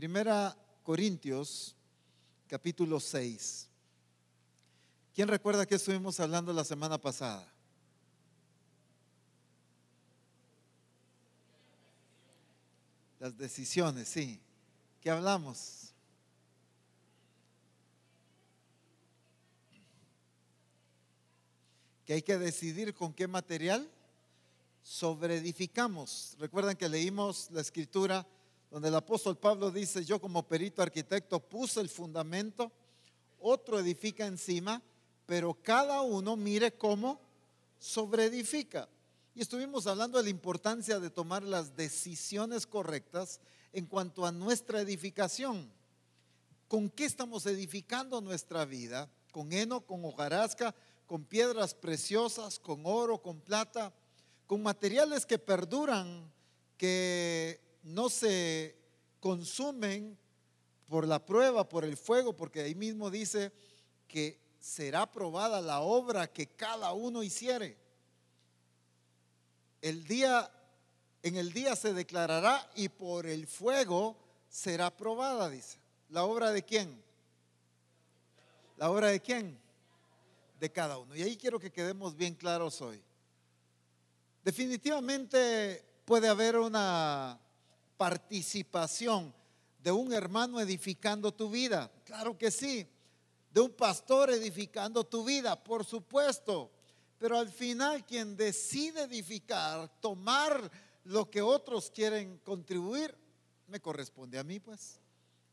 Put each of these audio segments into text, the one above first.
Primera Corintios, capítulo 6. ¿Quién recuerda que estuvimos hablando la semana pasada? Las decisiones, sí. ¿Qué hablamos? Que hay que decidir con qué material sobreedificamos. Recuerdan que leímos la escritura donde el apóstol Pablo dice, yo como perito arquitecto puse el fundamento, otro edifica encima, pero cada uno mire cómo sobreedifica. Y estuvimos hablando de la importancia de tomar las decisiones correctas en cuanto a nuestra edificación. ¿Con qué estamos edificando nuestra vida? ¿Con heno, con hojarasca, con piedras preciosas, con oro, con plata, con materiales que perduran, que no se consumen por la prueba, por el fuego, porque ahí mismo dice que será probada la obra que cada uno hiciere. El día, en el día se declarará y por el fuego será probada, dice. ¿La obra de quién? ¿La obra de quién? De cada uno. Y ahí quiero que quedemos bien claros hoy. Definitivamente puede haber una participación de un hermano edificando tu vida. Claro que sí. De un pastor edificando tu vida, por supuesto. Pero al final quien decide edificar, tomar lo que otros quieren contribuir, me corresponde a mí, pues.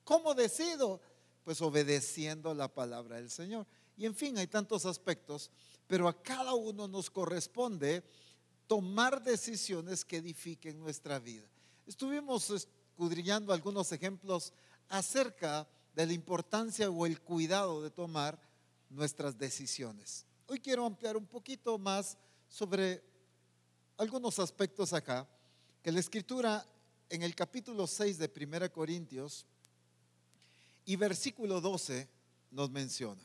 ¿Cómo decido? Pues obedeciendo la palabra del Señor. Y en fin, hay tantos aspectos, pero a cada uno nos corresponde tomar decisiones que edifiquen nuestra vida. Estuvimos escudriñando algunos ejemplos acerca de la importancia o el cuidado de tomar nuestras decisiones. Hoy quiero ampliar un poquito más sobre algunos aspectos acá que la escritura en el capítulo 6 de 1 Corintios y versículo 12 nos menciona.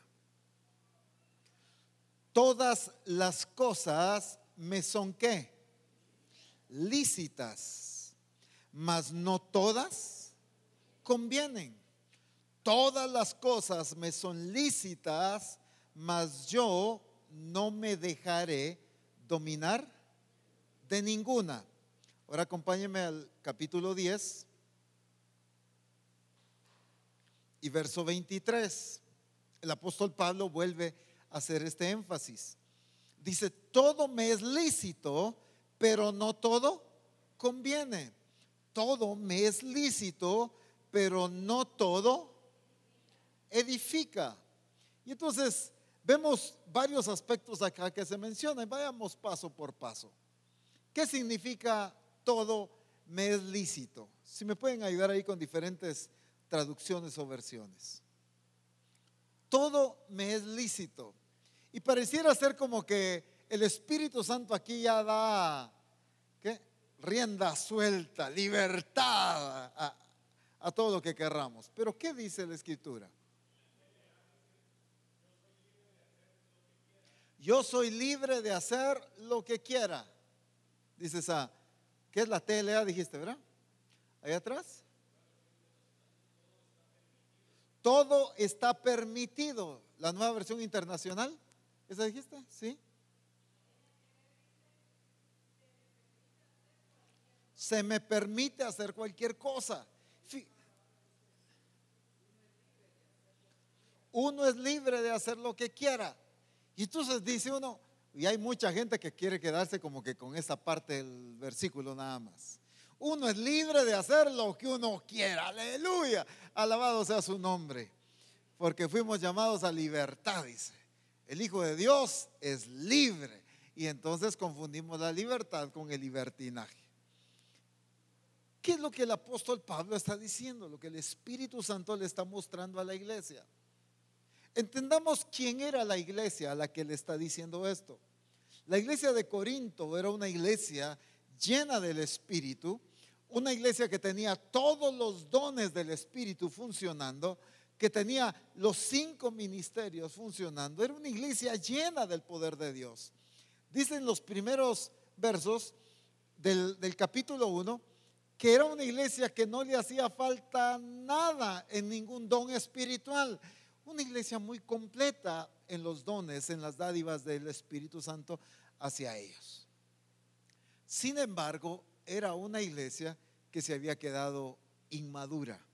Todas las cosas me son qué? Lícitas mas no todas convienen. Todas las cosas me son lícitas, mas yo no me dejaré dominar de ninguna. Ahora acompáñeme al capítulo 10 y verso 23. El apóstol Pablo vuelve a hacer este énfasis. Dice, todo me es lícito, pero no todo conviene todo me es lícito, pero no todo edifica. Y entonces vemos varios aspectos acá que se mencionan. Vayamos paso por paso. ¿Qué significa todo me es lícito? Si me pueden ayudar ahí con diferentes traducciones o versiones. Todo me es lícito. Y pareciera ser como que el Espíritu Santo aquí ya da rienda suelta, libertad a, todo lo que querramos. Pero ¿qué dice la escritura? Yo soy libre de hacer lo que quiera. Dice esa, ¿qué es la TLA? Dijiste, ¿verdad? Ahí atrás. Todo está permitido. La nueva versión internacional. ¿Esa dijiste? Sí. Se me permite hacer cualquier cosa. Uno es libre de hacer lo que quiera. Y entonces dice uno, y hay mucha gente que quiere quedarse como que con esa parte del versículo nada más. Uno es libre de hacer lo que uno quiera. Aleluya. Alabado sea su nombre. Porque fuimos llamados a libertad, dice. El Hijo de Dios es libre. Y entonces confundimos la libertad con el libertinaje. ¿Qué es lo que el apóstol Pablo está diciendo? Lo que el Espíritu Santo le está mostrando a la iglesia. Entendamos quién era la iglesia a la que le está diciendo esto. La iglesia de Corinto era una iglesia llena del Espíritu, una iglesia que tenía todos los dones del Espíritu funcionando, que tenía los cinco ministerios funcionando. Era una iglesia llena del poder de Dios. Dicen los primeros versos del, capítulo 1 que era una iglesia que no le hacía falta nada en ningún don espiritual. Una iglesia muy completa en los dones, en las dádivas del Espíritu Santo hacia ellos. Sin embargo, era una iglesia que se había quedado inmadura.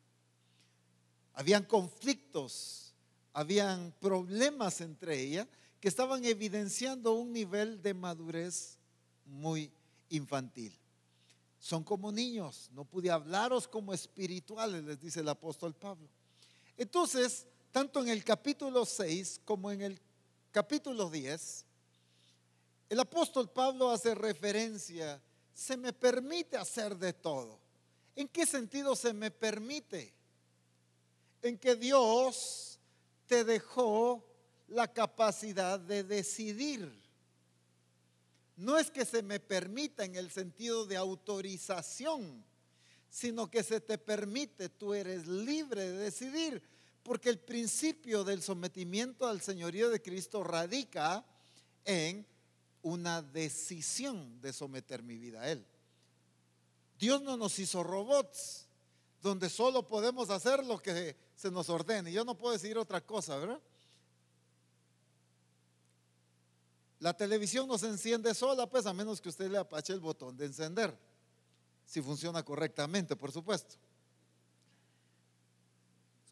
Habían conflictos, habían problemas entre ella que estaban evidenciando un nivel de madurez muy infantil. Son como niños, no pude hablaros como espirituales, les dice el apóstol Pablo. Entonces, tanto en el capítulo 6 como en el capítulo 10, el apóstol Pablo hace referencia, se me permite hacer de todo. ¿En qué sentido se me permite? En que Dios te dejó la capacidad de decidir. No es que se me permita en el sentido de autorización, sino que se te permite, tú eres libre de decidir, porque el principio del sometimiento al señorío de Cristo radica en una decisión de someter mi vida a Él. Dios no nos hizo robots donde solo podemos hacer lo que se nos ordene. Yo no puedo decir otra cosa, ¿verdad? La televisión no se enciende sola, pues a menos que usted le apache el botón de encender, si funciona correctamente, por supuesto.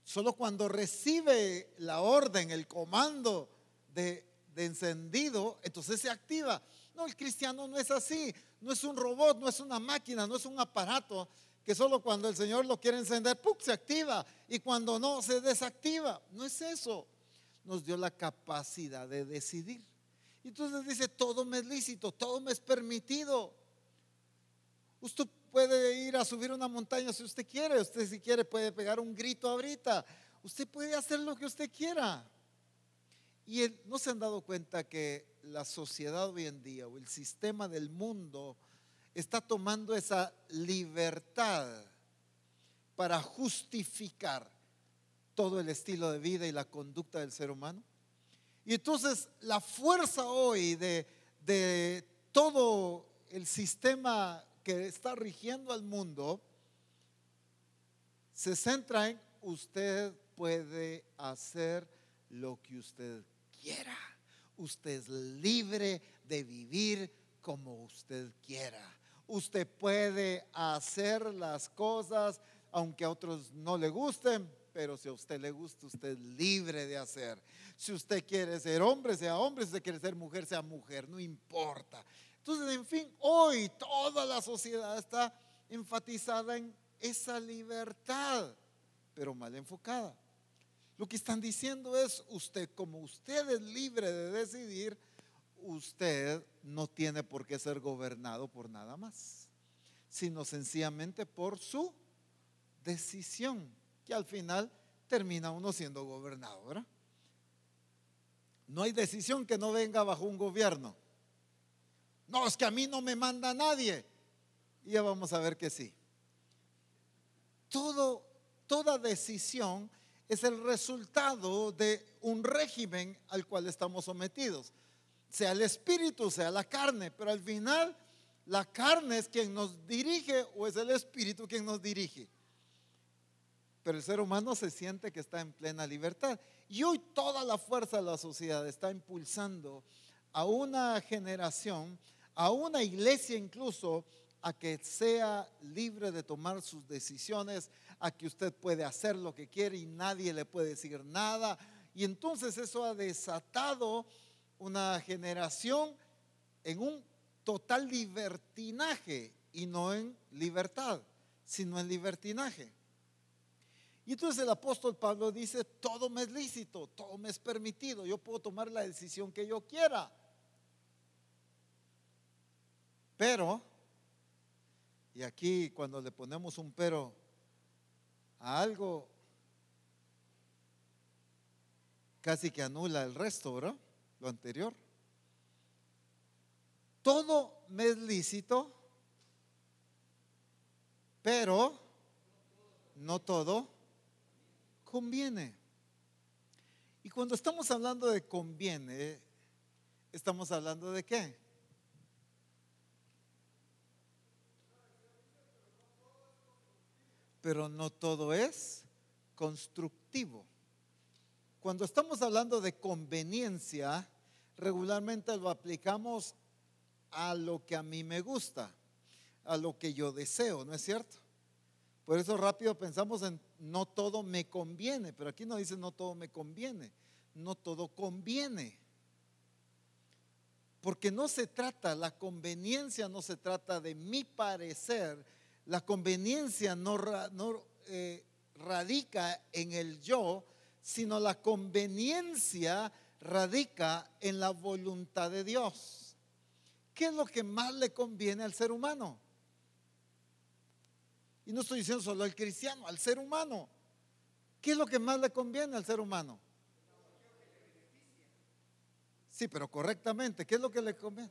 Solo cuando recibe la orden, el comando de, encendido, entonces se activa. No, el cristiano no es así, no es un robot, no es una máquina, no es un aparato que solo cuando el Señor lo quiere encender, ¡pum!, se activa y cuando no, se desactiva. No es eso. Nos dio la capacidad de decidir. Y entonces dice, todo me es lícito, todo me es permitido. Usted puede ir a subir una montaña si usted quiere, usted si quiere puede pegar un grito ahorita, usted puede hacer lo que usted quiera. Y no se han dado cuenta que la sociedad hoy en día o el sistema del mundo está tomando esa libertad para justificar todo el estilo de vida y la conducta del ser humano. Y entonces la fuerza hoy de, de todo el sistema que está rigiendo al mundo se centra en usted puede hacer lo que usted quiera. Usted es libre de vivir como usted quiera. Usted puede hacer las cosas aunque a otros no le gusten, pero si a usted le gusta, usted es libre de hacer. Si usted quiere ser hombre, sea hombre, si usted quiere ser mujer, sea mujer, no importa. Entonces, en fin, hoy toda la sociedad está enfatizada en esa libertad, pero mal enfocada. Lo que están diciendo es, usted como usted es libre de decidir, usted no tiene por qué ser gobernado por nada más, sino sencillamente por su decisión que al final termina uno siendo gobernado, ¿verdad? No hay decisión que no venga bajo un gobierno. No, es que a mí no me manda nadie. Y ya vamos a ver que sí. Toda decisión es el resultado de un régimen al cual estamos sometidos. Sea el espíritu, sea la carne, pero al final la carne es quien nos dirige o es el espíritu quien nos dirige pero el ser humano se siente que está en plena libertad. Y hoy toda la fuerza de la sociedad está impulsando a una generación, a una iglesia incluso, a que sea libre de tomar sus decisiones, a que usted puede hacer lo que quiere y nadie le puede decir nada. Y entonces eso ha desatado una generación en un total libertinaje y no en libertad, sino en libertinaje. Y entonces el apóstol Pablo dice, todo me es lícito, todo me es permitido, yo puedo tomar la decisión que yo quiera. Pero, y aquí cuando le ponemos un pero a algo, casi que anula el resto, ¿verdad? Lo anterior. Todo me es lícito, pero no todo conviene. Y cuando estamos hablando de conviene, estamos hablando de qué? pero no todo es constructivo. Cuando estamos hablando de conveniencia, regularmente lo aplicamos a lo que a mí me gusta, a lo que yo deseo, ¿no es cierto? Por eso rápido pensamos en no todo me conviene, pero aquí no dice no todo me conviene, no todo conviene. Porque no se trata, la conveniencia no se trata de mi parecer, la conveniencia no, eh, radica en el yo, sino la conveniencia radica en la voluntad de Dios. ¿Qué es lo que más le conviene al ser humano? Y no estoy diciendo solo al cristiano, al ser humano. ¿Qué es lo que más le conviene al ser humano? Sí, pero correctamente, ¿qué es lo que le conviene?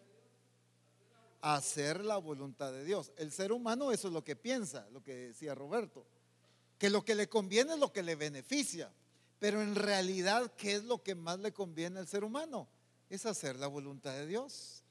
Hacer la voluntad de Dios. El ser humano eso es lo que piensa, lo que decía Roberto, que lo que le conviene es lo que le beneficia. Pero en realidad, ¿qué es lo que más le conviene al ser humano? Es hacer la voluntad de Dios.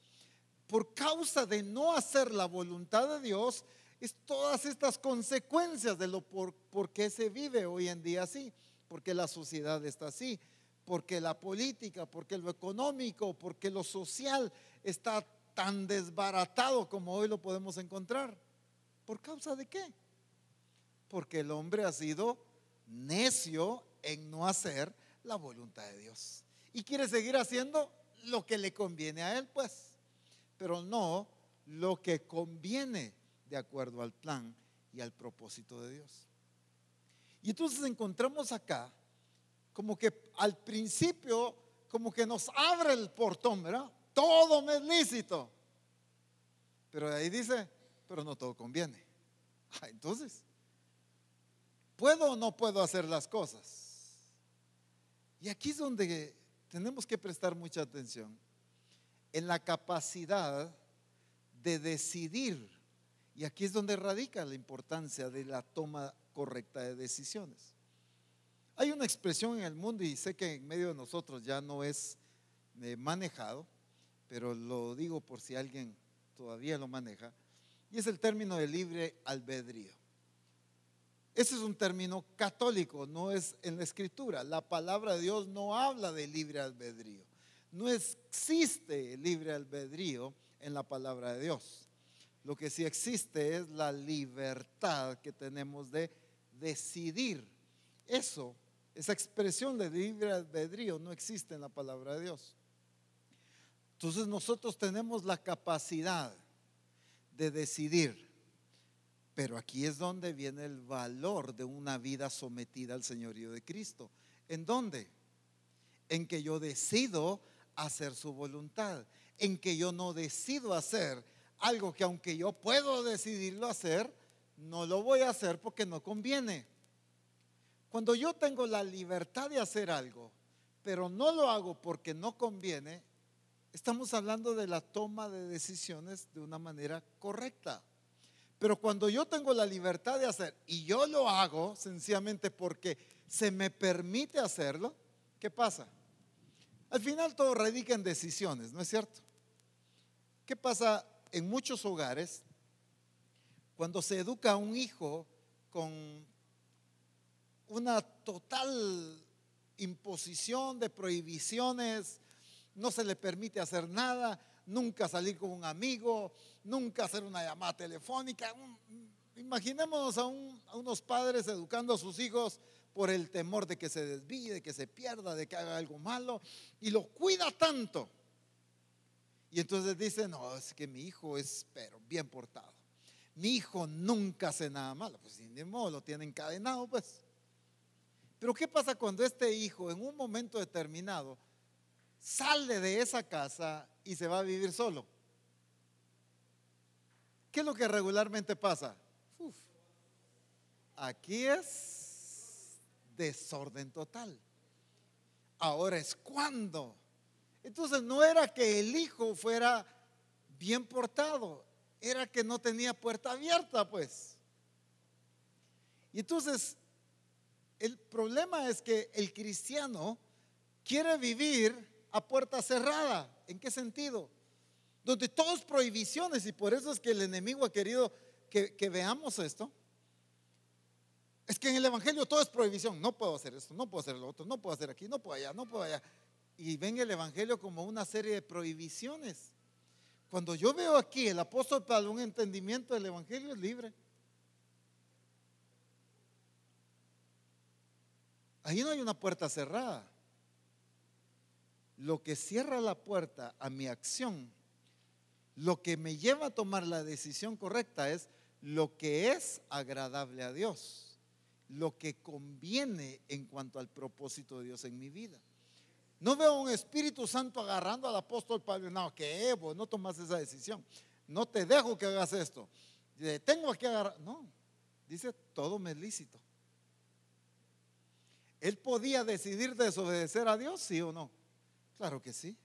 Por causa de no hacer la voluntad de Dios, es todas estas consecuencias de lo por, por qué se vive hoy en día así, porque la sociedad está así, porque la política, porque lo económico, porque lo social está tan desbaratado como hoy lo podemos encontrar. ¿Por causa de qué? Porque el hombre ha sido necio en no hacer la voluntad de Dios. Y quiere seguir haciendo lo que le conviene a él, pues, pero no lo que conviene de acuerdo al plan y al propósito de Dios. Y entonces encontramos acá como que al principio como que nos abre el portón, ¿verdad? Todo me es lícito. Pero ahí dice, pero no todo conviene. Ah, entonces, ¿puedo o no puedo hacer las cosas? Y aquí es donde tenemos que prestar mucha atención en la capacidad de decidir. Y aquí es donde radica la importancia de la toma correcta de decisiones. Hay una expresión en el mundo y sé que en medio de nosotros ya no es eh, manejado, pero lo digo por si alguien todavía lo maneja, y es el término de libre albedrío. Ese es un término católico, no es en la escritura. La palabra de Dios no habla de libre albedrío. No existe libre albedrío en la palabra de Dios. Lo que sí existe es la libertad que tenemos de decidir. Eso, esa expresión de libre albedrío no existe en la palabra de Dios. Entonces nosotros tenemos la capacidad de decidir pero aquí es donde viene el valor de una vida sometida al señorío de Cristo. ¿En dónde? En que yo decido hacer su voluntad. En que yo no decido hacer algo que aunque yo puedo decidirlo hacer, no lo voy a hacer porque no conviene. Cuando yo tengo la libertad de hacer algo, pero no lo hago porque no conviene, estamos hablando de la toma de decisiones de una manera correcta. Pero cuando yo tengo la libertad de hacer y yo lo hago sencillamente porque se me permite hacerlo, ¿qué pasa? Al final todo radica en decisiones, ¿no es cierto? ¿Qué pasa en muchos hogares cuando se educa a un hijo con una total imposición de prohibiciones, no se le permite hacer nada, nunca salir con un amigo, nunca hacer una llamada telefónica. Imaginémonos a, unos padres educando a sus hijos por el temor de que se desvíe, de que se pierda, de que haga algo malo, y lo cuida tanto. Y entonces dice, no, es que mi hijo es, pero bien portado. Mi hijo nunca hace nada malo. Pues sin modo, lo tiene encadenado, pues. Pero ¿qué pasa cuando este hijo en un momento determinado sale de esa casa y se va a vivir solo. ¿Qué es lo que regularmente pasa? aquí es desorden total. Ahora es cuando. Entonces no era que el hijo fuera bien portado, era que no tenía puerta abierta, pues. Y entonces, el problema es que el cristiano quiere vivir a puerta cerrada. ¿En qué sentido? Donde todos prohibiciones y por eso es que el enemigo ha querido que, veamos esto. porque en el Evangelio todo es prohibición. No puedo hacer esto, no puedo hacer lo otro, no puedo hacer aquí, no puedo allá, no puedo allá. Y ven el Evangelio como una serie de prohibiciones. Cuando yo veo aquí el apóstol Pablo un entendimiento del Evangelio es libre. Ahí no hay una puerta cerrada. Lo que cierra la puerta a mi acción, lo que me lleva a tomar la decisión correcta es lo que es agradable a Dios, lo que conviene en cuanto al propósito de Dios en mi vida. No veo un Espíritu Santo agarrando al apóstol Pablo. No, que Evo, no tomas esa decisión. No te dejo que hagas esto. Tengo que agarrar. No, dice, todo me es lícito. Él podía decidir desobedecer a Dios, sí o no. Claro que sí.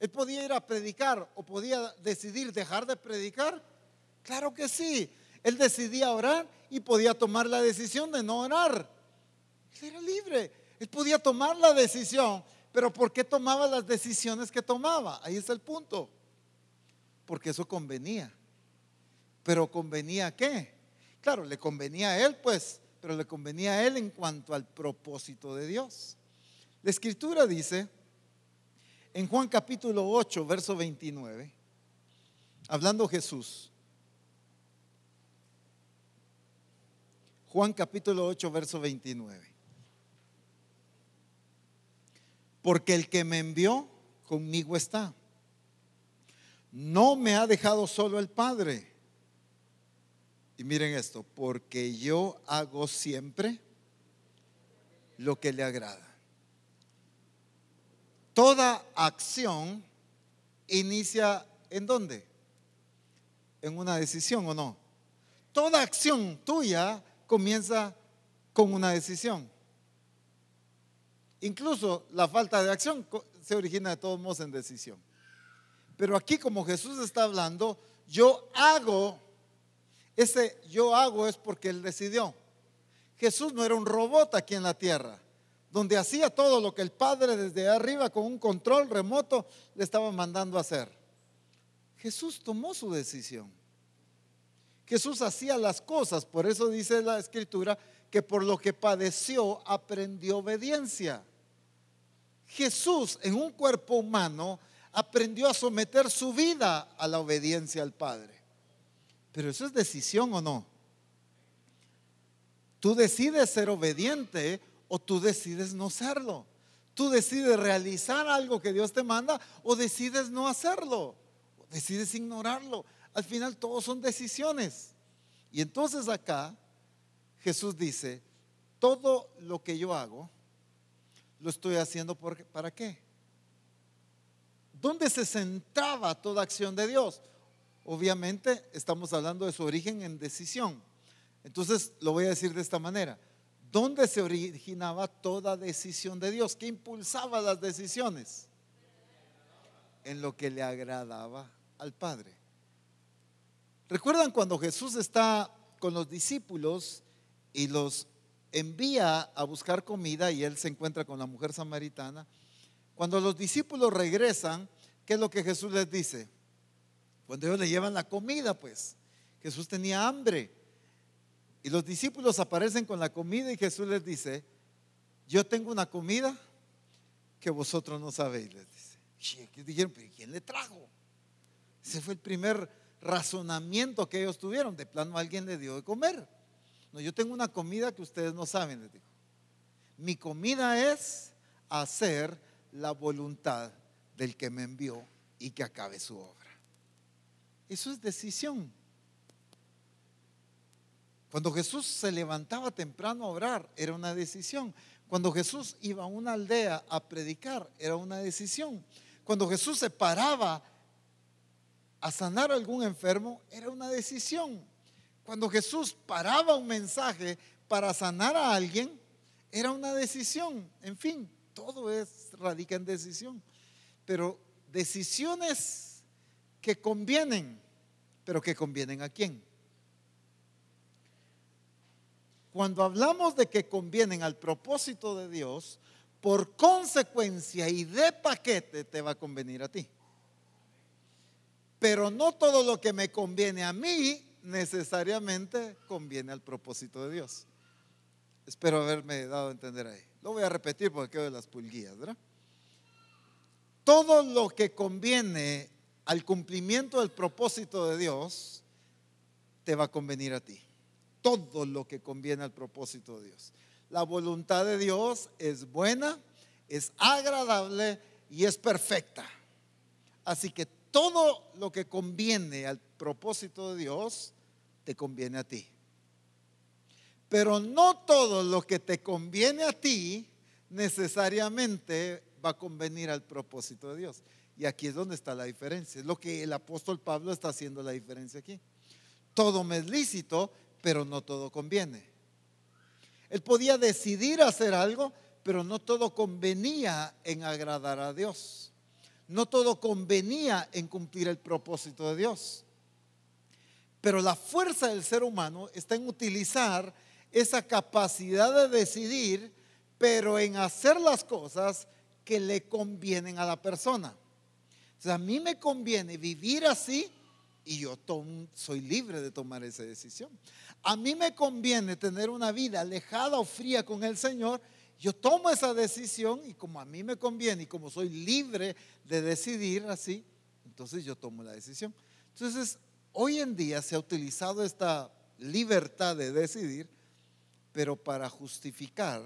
Él podía ir a predicar o podía decidir dejar de predicar. Claro que sí. Él decidía orar y podía tomar la decisión de no orar. Él era libre. Él podía tomar la decisión pero ¿por qué tomaba las decisiones que tomaba? Ahí está el punto. Porque eso convenía. Pero convenía qué? Claro, le convenía a él, pues, pero le convenía a él en cuanto al propósito de Dios. La escritura dice en Juan capítulo 8, verso 29, hablando Jesús. Juan capítulo 8, verso 29. Porque el que me envió conmigo está. No me ha dejado solo el Padre. Y miren esto, porque yo hago siempre lo que le agrada. Toda acción inicia en dónde? En una decisión o no. Toda acción tuya comienza con una decisión. Incluso la falta de acción se origina de todos modos en decisión. Pero aquí como Jesús está hablando, yo hago, ese yo hago es porque Él decidió. Jesús no era un robot aquí en la tierra, donde hacía todo lo que el Padre desde arriba con un control remoto le estaba mandando hacer. Jesús tomó su decisión. Jesús hacía las cosas, por eso dice la escritura que por lo que padeció aprendió obediencia. Jesús en un cuerpo humano aprendió a someter su vida a la obediencia al Padre. Pero eso es decisión o no. Tú decides ser obediente o tú decides no serlo. Tú decides realizar algo que Dios te manda o decides no hacerlo. O decides ignorarlo. Al final todos son decisiones. Y entonces acá Jesús dice, todo lo que yo hago, lo estoy haciendo para qué? ¿Dónde se centraba toda acción de Dios? Obviamente estamos hablando de su origen en decisión. Entonces lo voy a decir de esta manera. ¿Dónde se originaba toda decisión de Dios? ¿Qué impulsaba las decisiones? En lo que le agradaba al Padre. ¿Recuerdan cuando Jesús está con los discípulos y los envía a buscar comida y él se encuentra con la mujer samaritana. Cuando los discípulos regresan, ¿qué es lo que Jesús les dice? Cuando ellos le llevan la comida, pues Jesús tenía hambre. Y los discípulos aparecen con la comida y Jesús les dice, yo tengo una comida que vosotros no sabéis, les dice. dijeron, pero ¿quién le trajo? Ese fue el primer razonamiento que ellos tuvieron. De plano alguien le dio de comer. No, yo tengo una comida que ustedes no saben, les dijo. Mi comida es hacer la voluntad del que me envió y que acabe su obra. Eso es decisión. Cuando Jesús se levantaba temprano a orar, era una decisión. Cuando Jesús iba a una aldea a predicar, era una decisión. Cuando Jesús se paraba a sanar a algún enfermo, era una decisión. Cuando Jesús paraba un mensaje para sanar a alguien, era una decisión. En fin, todo es radica en decisión. Pero decisiones que convienen, pero que convienen a quién. Cuando hablamos de que convienen al propósito de Dios, por consecuencia y de paquete te va a convenir a ti. Pero no todo lo que me conviene a mí necesariamente conviene al propósito de Dios. Espero haberme dado a entender ahí. Lo voy a repetir porque quedo de las pulguillas, ¿verdad? Todo lo que conviene al cumplimiento del propósito de Dios, te va a convenir a ti. Todo lo que conviene al propósito de Dios. La voluntad de Dios es buena, es agradable y es perfecta. Así que todo lo que conviene al propósito de Dios, te conviene a ti. Pero no todo lo que te conviene a ti necesariamente va a convenir al propósito de Dios. Y aquí es donde está la diferencia. Es lo que el apóstol Pablo está haciendo la diferencia aquí. Todo me es lícito, pero no todo conviene. Él podía decidir hacer algo, pero no todo convenía en agradar a Dios. No todo convenía en cumplir el propósito de Dios. Pero la fuerza del ser humano está en utilizar esa capacidad de decidir, pero en hacer las cosas que le convienen a la persona. O a mí me conviene vivir así y yo soy libre de tomar esa decisión. A mí me conviene tener una vida alejada o fría con el Señor. Yo tomo esa decisión y como a mí me conviene y como soy libre de decidir así, entonces yo tomo la decisión. Entonces, hoy en día se ha utilizado esta libertad de decidir, pero para justificar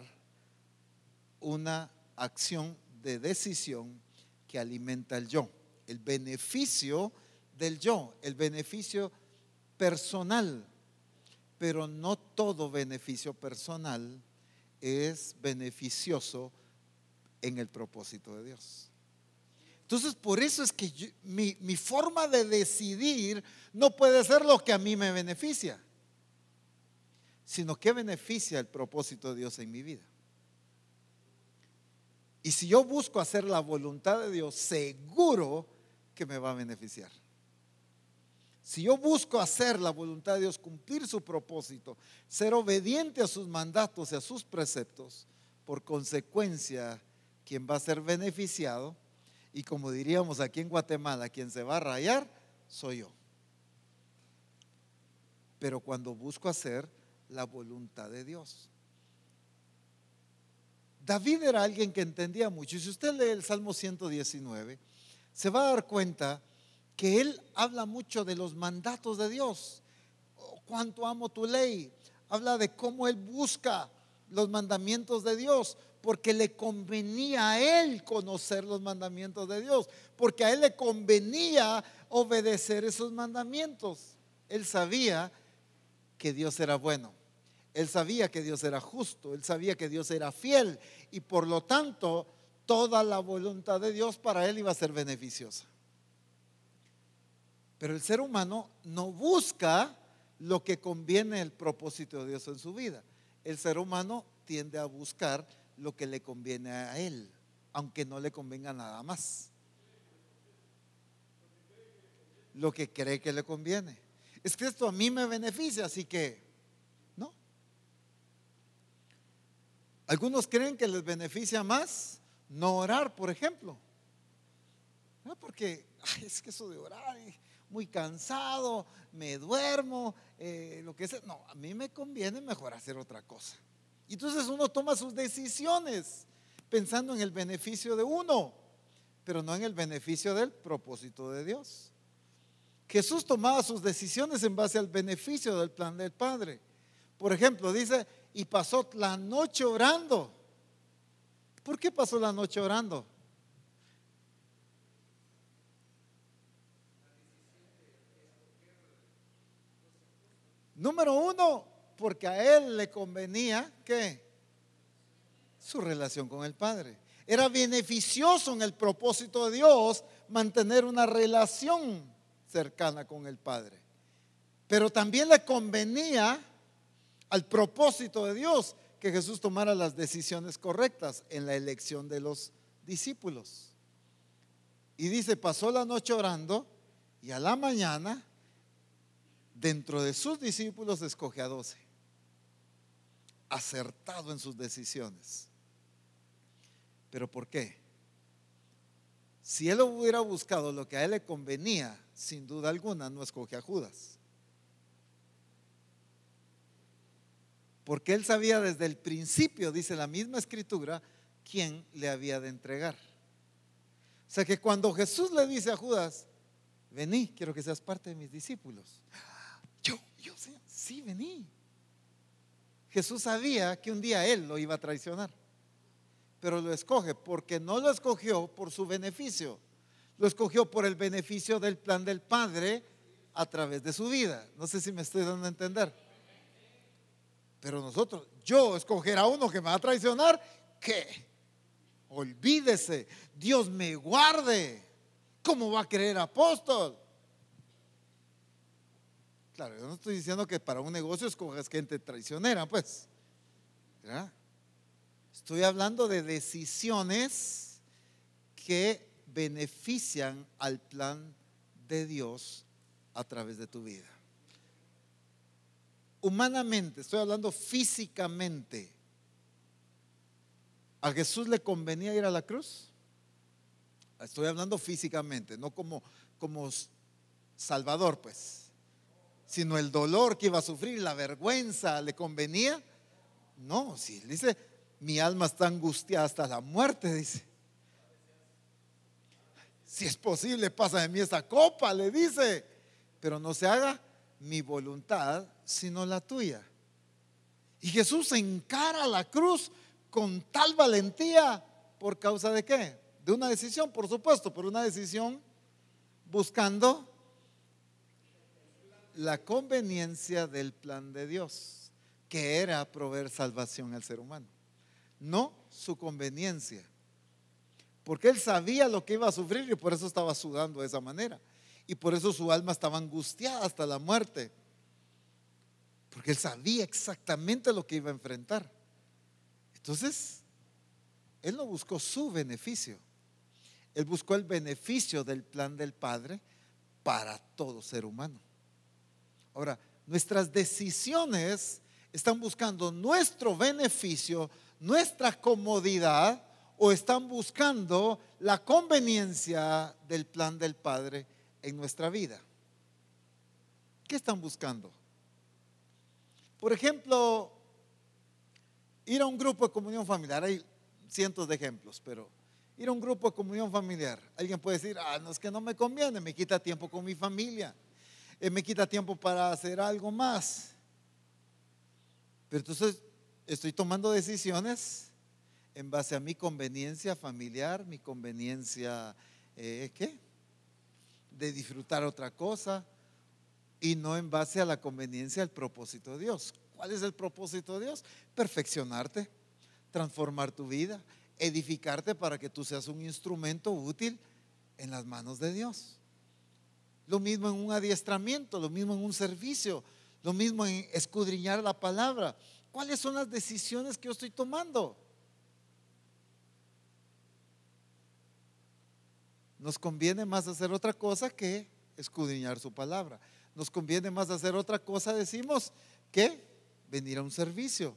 una acción de decisión que alimenta el yo el beneficio del yo, el beneficio personal. Pero no todo beneficio personal es beneficioso en el propósito de Dios. Entonces, por eso es que mi, mi forma de decidir no puede ser lo que a mí me beneficia, sino que beneficia el propósito de Dios en mi vida. Y si yo busco hacer la voluntad de Dios, seguro que me va a beneficiar. Si yo busco hacer la voluntad de Dios, cumplir su propósito, ser obediente a sus mandatos y a sus preceptos, por consecuencia, quien va a ser beneficiado, y como diríamos aquí en Guatemala, quien se va a rayar, soy yo. Pero cuando busco hacer la voluntad de Dios. David era alguien que entendía mucho. Y si usted lee el Salmo 119, se va a dar cuenta que él habla mucho de los mandatos de Dios. Oh, cuánto amo tu ley. Habla de cómo él busca los mandamientos de Dios, porque le convenía a él conocer los mandamientos de Dios, porque a él le convenía obedecer esos mandamientos. Él sabía que Dios era bueno. Él sabía que Dios era justo, él sabía que Dios era fiel y por lo tanto toda la voluntad de Dios para él iba a ser beneficiosa. Pero el ser humano no busca lo que conviene el propósito de Dios en su vida. El ser humano tiende a buscar lo que le conviene a él, aunque no le convenga nada más. Lo que cree que le conviene. Es que esto a mí me beneficia, así que, ¿no? Algunos creen que les beneficia más no orar, por ejemplo. No, porque es que eso de orar, eh, muy cansado, me duermo, eh, lo que sea. No, a mí me conviene mejor hacer otra cosa. Y entonces uno toma sus decisiones pensando en el beneficio de uno, pero no en el beneficio del propósito de Dios. Jesús tomaba sus decisiones en base al beneficio del plan del Padre. Por ejemplo, dice, y pasó la noche orando. ¿Por qué pasó la noche orando? Número uno, porque a él le convenía que su relación con el Padre. Era beneficioso en el propósito de Dios mantener una relación cercana con el Padre. Pero también le convenía al propósito de Dios que Jesús tomara las decisiones correctas en la elección de los discípulos. Y dice, pasó la noche orando y a la mañana, dentro de sus discípulos, escoge a doce. Acertado en sus decisiones. ¿Pero por qué? Si él hubiera buscado lo que a él le convenía, sin duda alguna no escoge a Judas. Porque él sabía desde el principio, dice la misma escritura, quién le había de entregar. O sea que cuando Jesús le dice a Judas, vení, quiero que seas parte de mis discípulos. Yo, yo sí, sí, vení. Jesús sabía que un día él lo iba a traicionar, pero lo escoge porque no lo escogió por su beneficio, lo escogió por el beneficio del plan del Padre a través de su vida. No sé si me estoy dando a entender. Pero nosotros, yo escoger a uno que me va a traicionar, ¿qué? Olvídese, Dios me guarde. ¿Cómo va a creer apóstol? Claro, yo no estoy diciendo que para un negocio escojas gente traicionera, pues. Estoy hablando de decisiones que benefician al plan de Dios a través de tu vida. Humanamente, estoy hablando físicamente. ¿A Jesús le convenía ir a la cruz? Estoy hablando físicamente, no como, como Salvador, pues sino el dolor que iba a sufrir, la vergüenza, ¿le convenía? No, si dice, mi alma está angustiada hasta la muerte, dice. Si es posible, pasa de mí esa copa, le dice, pero no se haga mi voluntad, sino la tuya. Y Jesús encara la cruz con tal valentía, ¿por causa de qué? De una decisión, por supuesto, por una decisión buscando la conveniencia del plan de Dios, que era proveer salvación al ser humano, no su conveniencia. Porque él sabía lo que iba a sufrir y por eso estaba sudando de esa manera. Y por eso su alma estaba angustiada hasta la muerte. Porque él sabía exactamente lo que iba a enfrentar. Entonces, él no buscó su beneficio. Él buscó el beneficio del plan del Padre para todo ser humano. Ahora, nuestras decisiones están buscando nuestro beneficio, nuestra comodidad o están buscando la conveniencia del plan del Padre en nuestra vida. ¿Qué están buscando? Por ejemplo, ir a un grupo de comunión familiar. Hay cientos de ejemplos, pero ir a un grupo de comunión familiar. Alguien puede decir, ah, no es que no me conviene, me quita tiempo con mi familia. Eh, me quita tiempo para hacer algo más. Pero entonces estoy tomando decisiones en base a mi conveniencia familiar, mi conveniencia, eh, ¿qué? De disfrutar otra cosa y no en base a la conveniencia del propósito de Dios. ¿Cuál es el propósito de Dios? Perfeccionarte, transformar tu vida, edificarte para que tú seas un instrumento útil en las manos de Dios. Lo mismo en un adiestramiento, lo mismo en un servicio, lo mismo en escudriñar la palabra. ¿Cuáles son las decisiones que yo estoy tomando? Nos conviene más hacer otra cosa que escudriñar su palabra. Nos conviene más hacer otra cosa, decimos, que venir a un servicio.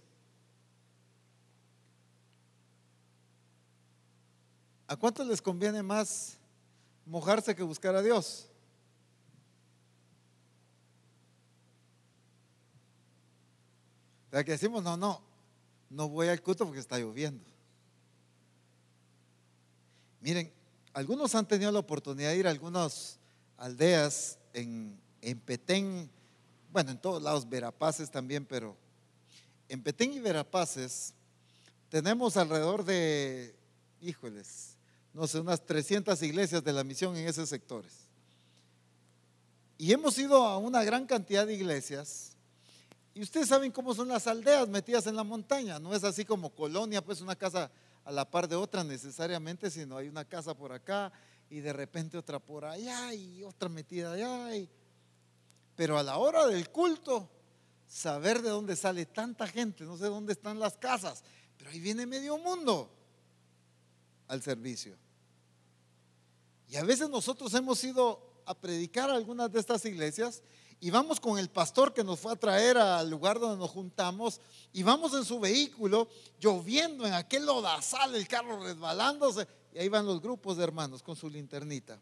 ¿A cuántos les conviene más mojarse que buscar a Dios? Sea que decimos, no, no, no voy al culto porque está lloviendo. Miren, algunos han tenido la oportunidad de ir a algunas aldeas en, en Petén, bueno, en todos lados, Verapaces también, pero en Petén y Verapaces tenemos alrededor de, híjoles, no sé, unas 300 iglesias de la misión en esos sectores. Y hemos ido a una gran cantidad de iglesias y ustedes saben cómo son las aldeas metidas en la montaña. No es así como colonia, pues una casa a la par de otra necesariamente, sino hay una casa por acá y de repente otra por allá y otra metida allá. Pero a la hora del culto, saber de dónde sale tanta gente, no sé dónde están las casas, pero ahí viene medio mundo al servicio. Y a veces nosotros hemos ido a predicar a algunas de estas iglesias y vamos con el pastor que nos fue a traer al lugar donde nos juntamos y vamos en su vehículo lloviendo en aquel lodazal, el carro resbalándose y ahí van los grupos de hermanos con su linternita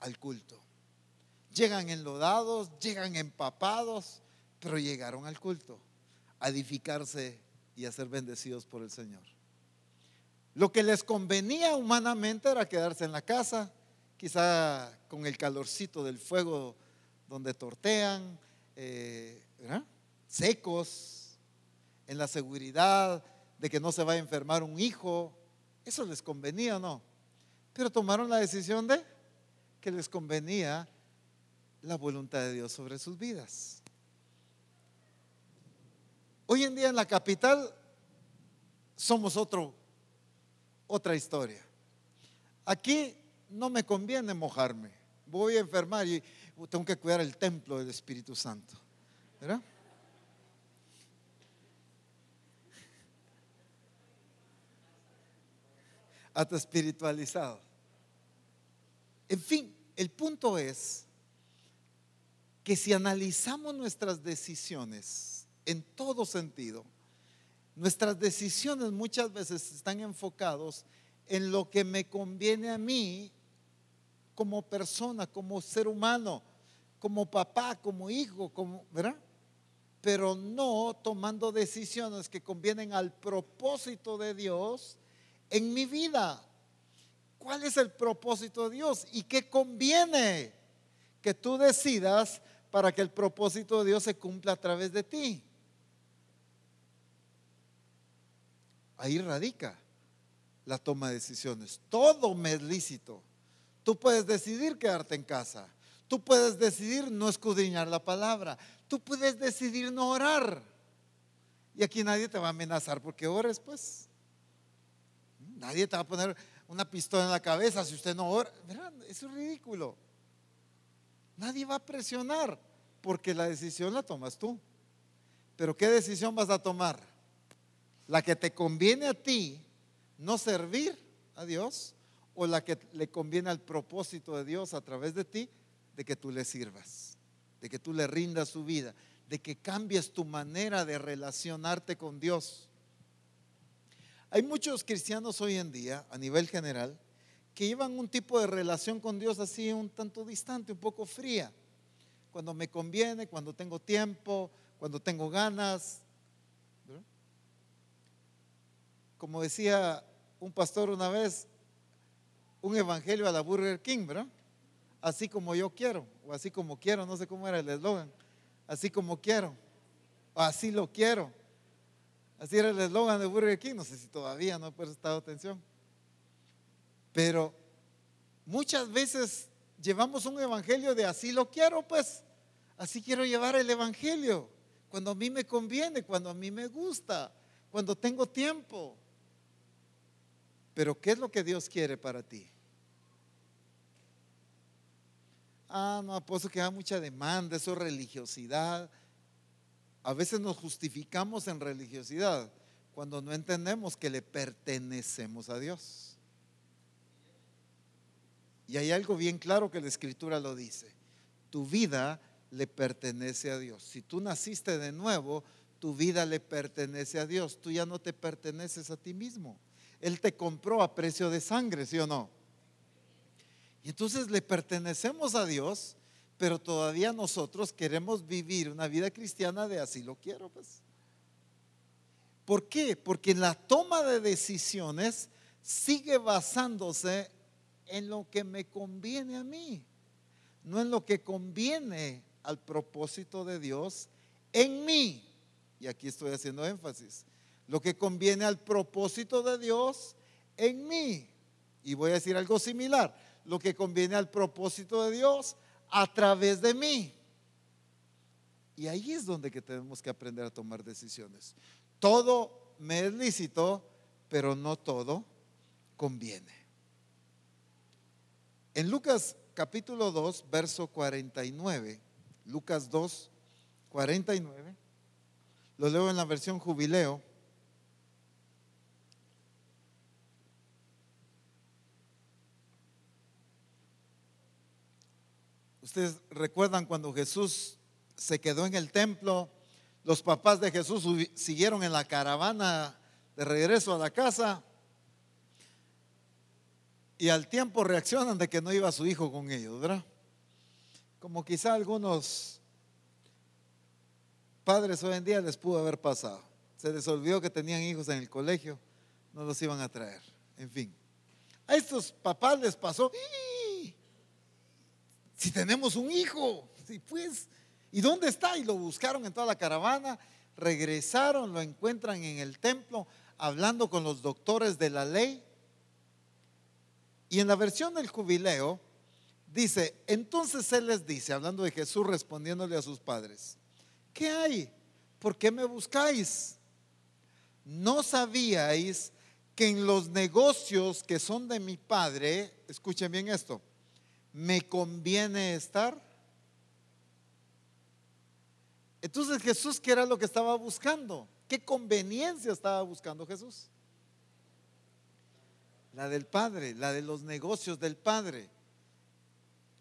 al culto. Llegan enlodados, llegan empapados, pero llegaron al culto. a edificarse y a ser bendecidos por el Señor. Lo que les convenía humanamente era quedarse en la casa, quizá con el calorcito del fuego donde tortean, eh, secos, en la seguridad de que no se va a enfermar un hijo. Eso les convenía o no. Pero tomaron la decisión de que les convenía la voluntad de Dios sobre sus vidas. Hoy en día en la capital somos otro, otra historia. Aquí no me conviene mojarme. Voy a enfermar y tengo que cuidar el templo del Espíritu Santo. ¿Verdad? Hasta espiritualizado. En fin, el punto es que si analizamos nuestras decisiones en todo sentido, nuestras decisiones muchas veces están enfocados en lo que me conviene a mí como persona, como ser humano, como papá, como hijo, como, ¿verdad? Pero no tomando decisiones que convienen al propósito de Dios en mi vida. ¿Cuál es el propósito de Dios y qué conviene que tú decidas para que el propósito de Dios se cumpla a través de ti? Ahí radica la toma de decisiones. Todo me es lícito. Tú puedes decidir quedarte en casa. Tú puedes decidir no escudriñar la palabra. Tú puedes decidir no orar. Y aquí nadie te va a amenazar porque ores, pues. Nadie te va a poner una pistola en la cabeza si usted no ora. Eso es ridículo. Nadie va a presionar porque la decisión la tomas tú. Pero ¿qué decisión vas a tomar? La que te conviene a ti no servir a Dios o la que le conviene al propósito de Dios a través de ti de que tú le sirvas, de que tú le rindas su vida, de que cambies tu manera de relacionarte con Dios. Hay muchos cristianos hoy en día, a nivel general, que llevan un tipo de relación con Dios así un tanto distante, un poco fría. Cuando me conviene, cuando tengo tiempo, cuando tengo ganas. Como decía un pastor una vez, un evangelio a la Burger King, ¿verdad? Así como yo quiero, o así como quiero, no sé cómo era el eslogan, así como quiero, o así lo quiero. Así era el eslogan de Burger King, no sé si todavía no he prestado atención. Pero muchas veces llevamos un evangelio de así lo quiero, pues así quiero llevar el evangelio, cuando a mí me conviene, cuando a mí me gusta, cuando tengo tiempo. Pero ¿qué es lo que Dios quiere para ti? Ah, no, apuesto que hay mucha demanda, eso es religiosidad. A veces nos justificamos en religiosidad cuando no entendemos que le pertenecemos a Dios. Y hay algo bien claro que la escritura lo dice. Tu vida le pertenece a Dios. Si tú naciste de nuevo, tu vida le pertenece a Dios. Tú ya no te perteneces a ti mismo. Él te compró a precio de sangre, ¿sí o no? Y entonces le pertenecemos a Dios pero todavía nosotros queremos vivir una vida cristiana de así lo quiero, pues. ¿Por qué? Porque la toma de decisiones sigue basándose en lo que me conviene a mí, no en lo que conviene al propósito de Dios en mí. Y aquí estoy haciendo énfasis. Lo que conviene al propósito de Dios en mí. Y voy a decir algo similar. Lo que conviene al propósito de Dios a través de mí. Y ahí es donde que tenemos que aprender a tomar decisiones. Todo me es lícito, pero no todo conviene. En Lucas capítulo 2, verso 49, Lucas 2, 49, lo leo en la versión jubileo. Ustedes recuerdan cuando Jesús se quedó en el templo, los papás de Jesús siguieron en la caravana de regreso a la casa y al tiempo reaccionan de que no iba su hijo con ellos, ¿verdad? Como quizá algunos padres hoy en día les pudo haber pasado. Se les olvidó que tenían hijos en el colegio, no los iban a traer. En fin, a estos papás les pasó, si tenemos un hijo, si pues, ¿y dónde está? Y lo buscaron en toda la caravana, regresaron, lo encuentran en el templo, hablando con los doctores de la ley. Y en la versión del jubileo dice, entonces Él les dice, hablando de Jesús respondiéndole a sus padres, ¿qué hay? ¿Por qué me buscáis? ¿No sabíais que en los negocios que son de mi Padre, escuchen bien esto, me conviene estar? Entonces Jesús, ¿qué era lo que estaba buscando? ¿Qué conveniencia estaba buscando Jesús? La del Padre, la de los negocios del Padre,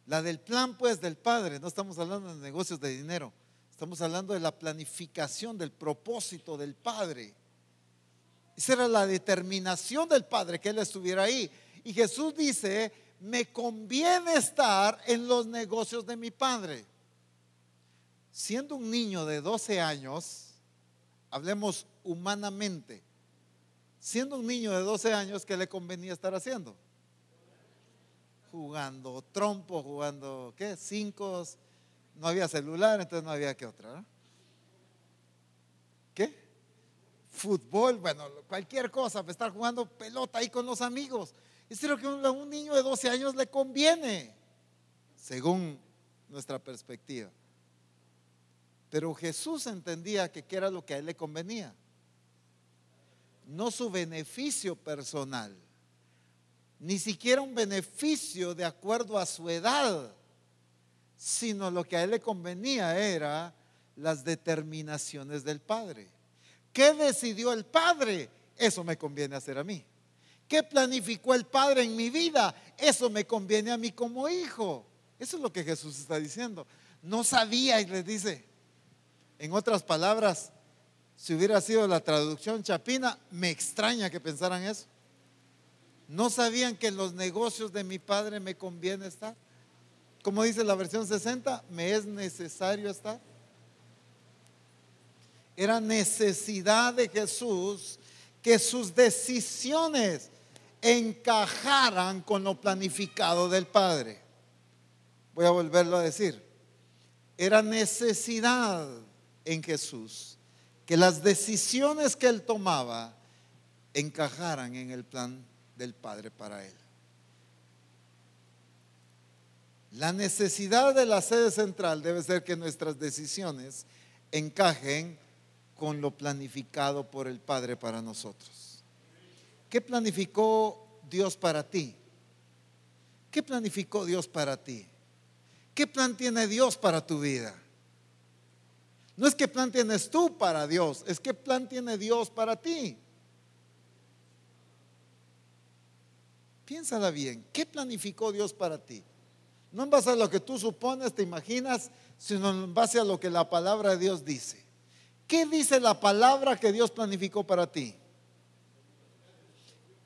la del plan pues del Padre. No estamos hablando de negocios de dinero, estamos hablando de la planificación, del propósito del Padre. Esa era la determinación del Padre, que Él estuviera ahí. Y Jesús dice, me conviene estar en los negocios de mi Padre. Siendo un niño de 12 años, hablemos humanamente, siendo un niño de 12 años, ¿qué le convenía estar haciendo? Jugando trompo, jugando, ¿qué? Cinco, no había celular, entonces no había que otra. ¿Qué? Fútbol, bueno, cualquier cosa, estar jugando pelota ahí con los amigos. Es lo que a un niño de 12 años le conviene, según nuestra perspectiva. Pero Jesús entendía que era lo que a él le convenía. No su beneficio personal, ni siquiera un beneficio de acuerdo a su edad, sino lo que a él le convenía era las determinaciones del Padre. ¿Qué decidió el Padre? Eso me conviene hacer a mí. ¿Qué planificó el Padre en mi vida? Eso me conviene a mí como hijo. Eso es lo que Jesús está diciendo. No sabía y les dice, en otras palabras, si hubiera sido la traducción chapina, me extraña que pensaran eso. No sabían que en los negocios de mi padre me conviene estar. Como dice la versión 60, me es necesario estar. Era necesidad de Jesús que sus decisiones encajaran con lo planificado del Padre. Voy a volverlo a decir. Era necesidad en Jesús, que las decisiones que él tomaba encajaran en el plan del Padre para él. La necesidad de la sede central debe ser que nuestras decisiones encajen con lo planificado por el Padre para nosotros. ¿Qué planificó Dios para ti? ¿Qué planificó Dios para ti? ¿Qué plan tiene Dios para tu vida? No es que plan tienes tú para Dios, es que plan tiene Dios para ti. Piénsala bien, ¿qué planificó Dios para ti? No en base a lo que tú supones, te imaginas, sino en base a lo que la palabra de Dios dice. ¿Qué dice la palabra que Dios planificó para ti?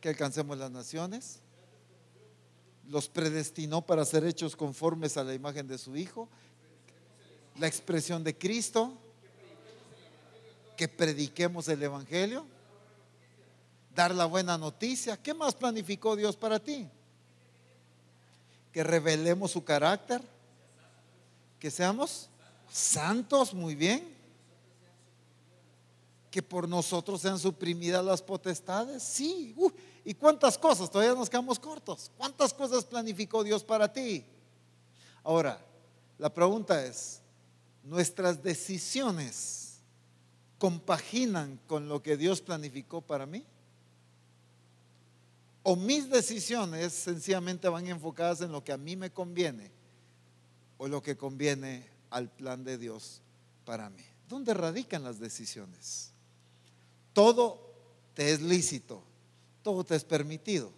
Que alcancemos las naciones. Los predestinó para ser hechos conformes a la imagen de su Hijo la expresión de Cristo, que prediquemos el Evangelio, dar la buena noticia. ¿Qué más planificó Dios para ti? Que revelemos su carácter, que seamos santos, muy bien. Que por nosotros sean suprimidas las potestades, sí. Uh, ¿Y cuántas cosas? Todavía nos quedamos cortos. ¿Cuántas cosas planificó Dios para ti? Ahora, la pregunta es, nuestras decisiones compaginan con lo que Dios planificó para mí? ¿O mis decisiones sencillamente van enfocadas en lo que a mí me conviene o lo que conviene al plan de Dios para mí? ¿Dónde radican las decisiones? Todo te es lícito, todo te es permitido,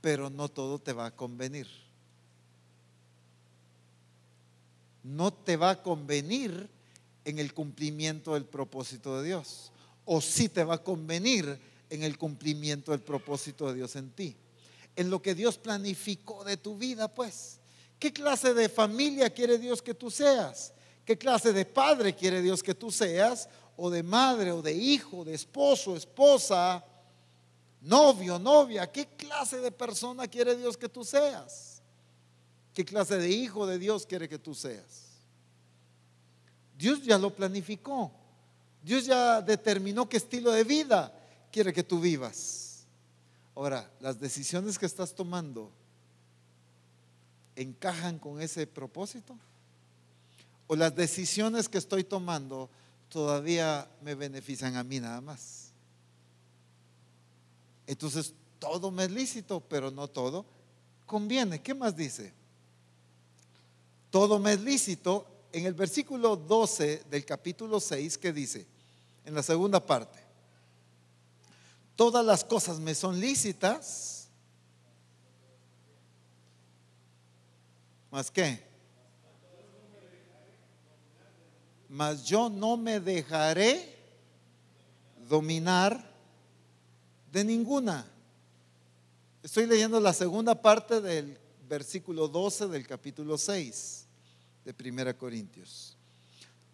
pero no todo te va a convenir. no te va a convenir en el cumplimiento del propósito de Dios. O sí te va a convenir en el cumplimiento del propósito de Dios en ti. En lo que Dios planificó de tu vida, pues. ¿Qué clase de familia quiere Dios que tú seas? ¿Qué clase de padre quiere Dios que tú seas? O de madre, o de hijo, de esposo, esposa, novio, novia. ¿Qué clase de persona quiere Dios que tú seas? ¿Qué clase de hijo de Dios quiere que tú seas? Dios ya lo planificó. Dios ya determinó qué estilo de vida quiere que tú vivas. Ahora, las decisiones que estás tomando encajan con ese propósito? ¿O las decisiones que estoy tomando todavía me benefician a mí nada más? Entonces, todo me es lícito, pero no todo conviene. ¿Qué más dice? Todo me es lícito. En el versículo 12 del capítulo 6, ¿qué dice? En la segunda parte. Todas las cosas me son lícitas, ¿Más qué? Mas yo no me dejaré dominar de ninguna. Estoy leyendo la segunda parte del versículo 12 del capítulo 6 de Primera Corintios.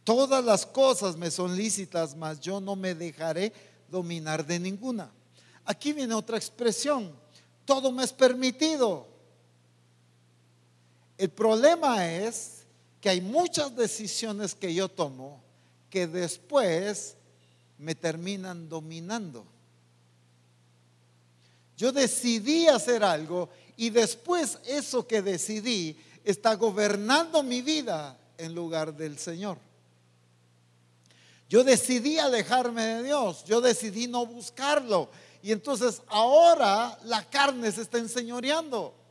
Todas las cosas me son lícitas, mas yo no me dejaré dominar de ninguna. Aquí viene otra expresión. Todo me es permitido. El problema es que hay muchas decisiones que yo tomo que después me terminan dominando. Yo decidí hacer algo y después eso que decidí está gobernando mi vida en lugar del Señor. Yo decidí alejarme de Dios, yo decidí no buscarlo y entonces ahora la carne se está enseñoreando.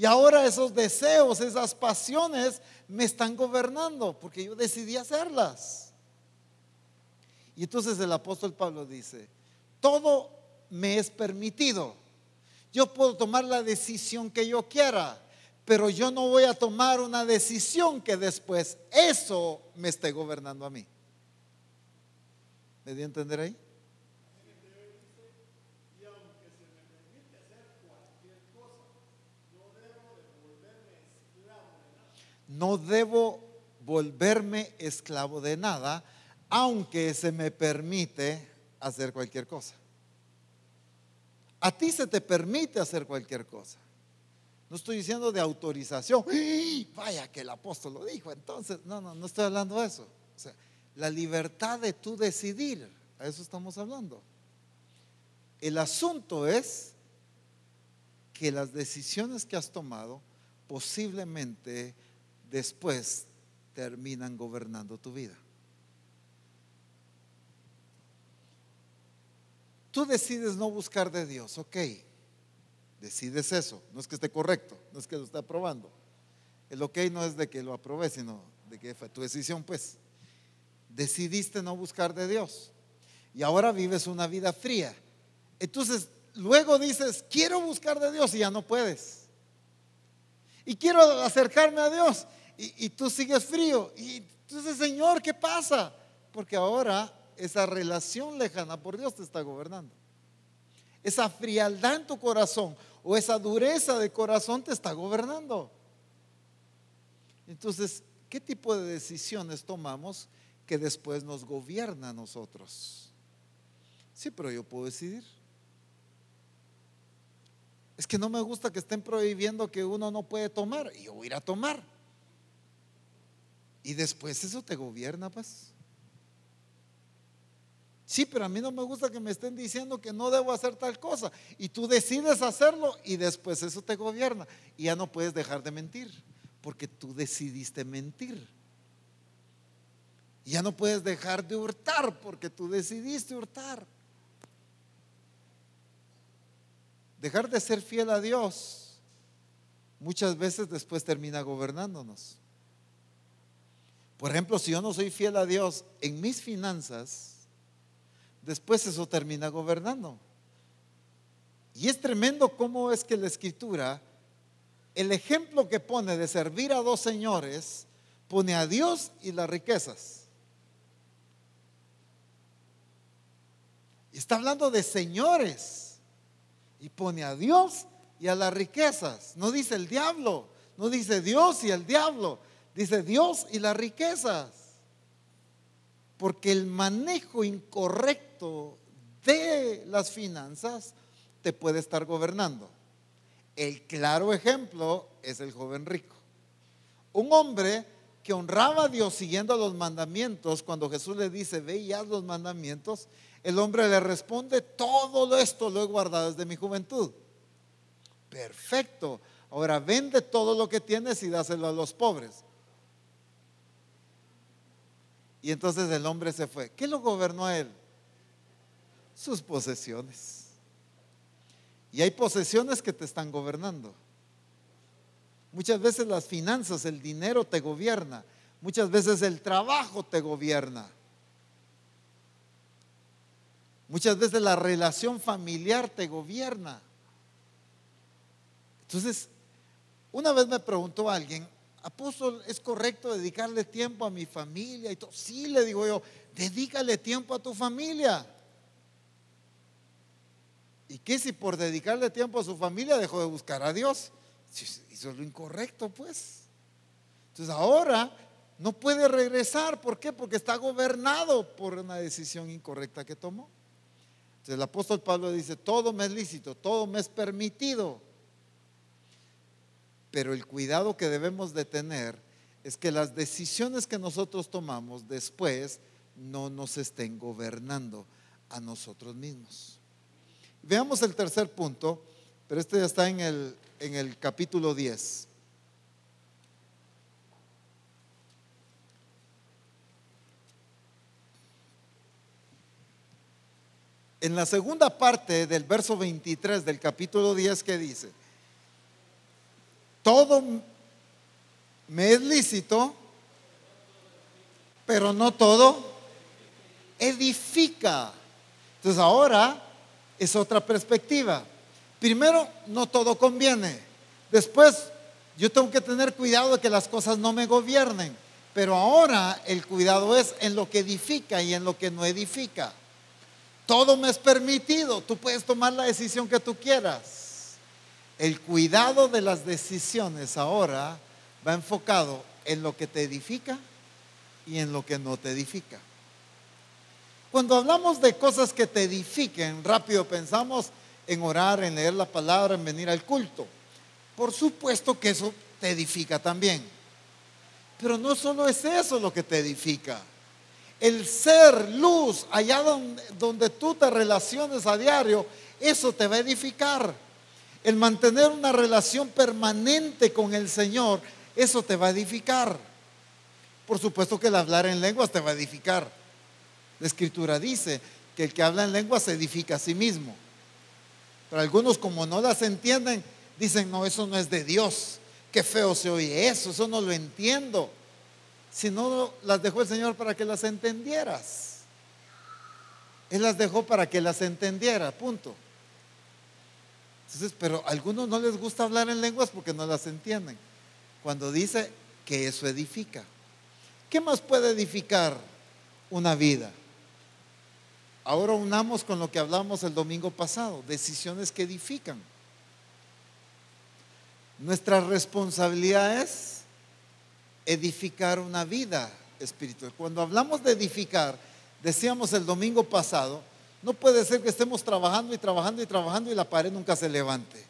Y ahora esos deseos, esas pasiones me están gobernando porque yo decidí hacerlas. Y entonces el apóstol Pablo dice, todo me es permitido. Yo puedo tomar la decisión que yo quiera, pero yo no voy a tomar una decisión que después eso me esté gobernando a mí. ¿Me dio a entender ahí? No debo volverme esclavo de nada, aunque se me permite hacer cualquier cosa. A ti se te permite hacer cualquier cosa. No estoy diciendo de autorización. Vaya que el apóstol lo dijo. Entonces, no, no, no estoy hablando de eso. O sea, la libertad de tú decidir. A eso estamos hablando. El asunto es que las decisiones que has tomado posiblemente después terminan gobernando tu vida. Tú decides no buscar de Dios, ok. Decides eso. No es que esté correcto, no es que lo esté aprobando. El ok no es de que lo aprobé, sino de que fue tu decisión, pues. Decidiste no buscar de Dios. Y ahora vives una vida fría. Entonces, luego dices, quiero buscar de Dios y ya no puedes. Y quiero acercarme a Dios y, tú sigues frío. Y entonces, Señor, ¿qué pasa? Porque ahora esa relación lejana por Dios te está gobernando. Esa frialdad en tu corazón o esa dureza de corazón te está gobernando. Entonces, ¿qué tipo de decisiones tomamos que después nos gobierna a nosotros? Sí, pero yo puedo decidir. Es que no me gusta que estén prohibiendo que uno no puede tomar y yo voy a ir a tomar. Y después eso te gobierna, pues. Sí, pero a mí no me gusta que me estén diciendo que no debo hacer tal cosa. Y tú decides hacerlo y después eso te gobierna. Y ya no puedes dejar de mentir, porque tú decidiste mentir. Ya no puedes dejar de hurtar, porque tú decidiste hurtar. Dejar de ser fiel a Dios muchas veces después termina gobernándonos. Por ejemplo, si yo no soy fiel a Dios en mis finanzas, después eso termina gobernando. Y es tremendo cómo es que la escritura, el ejemplo que pone de servir a dos señores, pone a Dios y las riquezas. Está hablando de señores. Y pone a Dios y a las riquezas. No dice el diablo, no dice Dios y el diablo Dice Dios y las riquezas. Porque el manejo incorrecto de las finanzas te puede estar gobernando. El claro ejemplo es el joven rico. Un hombre que honraba a Dios siguiendo los mandamientos, cuando Jesús le dice, ve y haz los mandamientos, el hombre le responde, todo esto lo he guardado desde mi juventud. Perfecto. Ahora vende todo lo que tienes y dáselo a los pobres. Y entonces el hombre se fue. ¿Qué lo gobernó a él? Sus posesiones. Y hay posesiones que te están gobernando. Muchas veces las finanzas, el dinero te gobierna. Muchas veces el trabajo te gobierna. Muchas veces la relación familiar te gobierna. Entonces, una vez me preguntó alguien, apóstol, ¿es correcto dedicarle tiempo a mi familia? Y todo? Sí, le digo yo, dedícale tiempo a tu familia. ¿Y qué si por dedicarle tiempo a su familia dejó de buscar a Dios? Hizo lo incorrecto, pues. Entonces ahora no puede regresar. ¿Por qué? Porque está gobernado por una decisión incorrecta que tomó. Entonces el apóstol Pablo dice, todo me es lícito, todo me es permitido. Pero el cuidado que debemos de tener es que las decisiones que nosotros tomamos después no nos estén gobernando a nosotros mismos. Veamos el tercer punto, pero este ya está en el, en el capítulo 10. en la segunda parte del verso 23 del capítulo 10 que dice, todo me es lícito, pero no todo edifica. Entonces ahora es otra perspectiva. Primero, no todo conviene. Después, yo tengo que tener cuidado de que las cosas no me gobiernen. Pero ahora el cuidado es en lo que edifica y en lo que no edifica. Todo me es permitido. Tú puedes tomar la decisión que tú quieras. El cuidado de las decisiones ahora va enfocado en lo que te edifica y en lo que no te edifica. Cuando hablamos de cosas que te edifiquen, rápido pensamos en orar, en leer la palabra, en venir al culto. Por supuesto que eso te edifica también. Pero no solo es eso lo que te edifica el ser luz allá donde, donde, tú te relaciones a diario, eso te va a edificar. El mantener una relación permanente con el Señor, eso te va a edificar. Por supuesto que el hablar en lenguas te va a edificar. La escritura dice que el que habla en lenguas se edifica a sí mismo. Pero algunos como no las entienden, dicen, no, eso no es de Dios. Qué feo se oye eso, eso no lo entiendo si no las dejó el Señor para que las entendieras. Él las dejó para que las entendiera, punto. Pero a algunos no les gusta hablar en lenguas porque no las entienden. Cuando dice que eso edifica. ¿Qué más puede edificar una vida? Ahora unamos con lo que hablamos el domingo pasado, decisiones que edifican. Nuestra responsabilidad es edificar una vida espiritual. Cuando hablamos de edificar, decíamos el domingo pasado, no puede ser que estemos trabajando y trabajando y trabajando y la pared nunca se levante.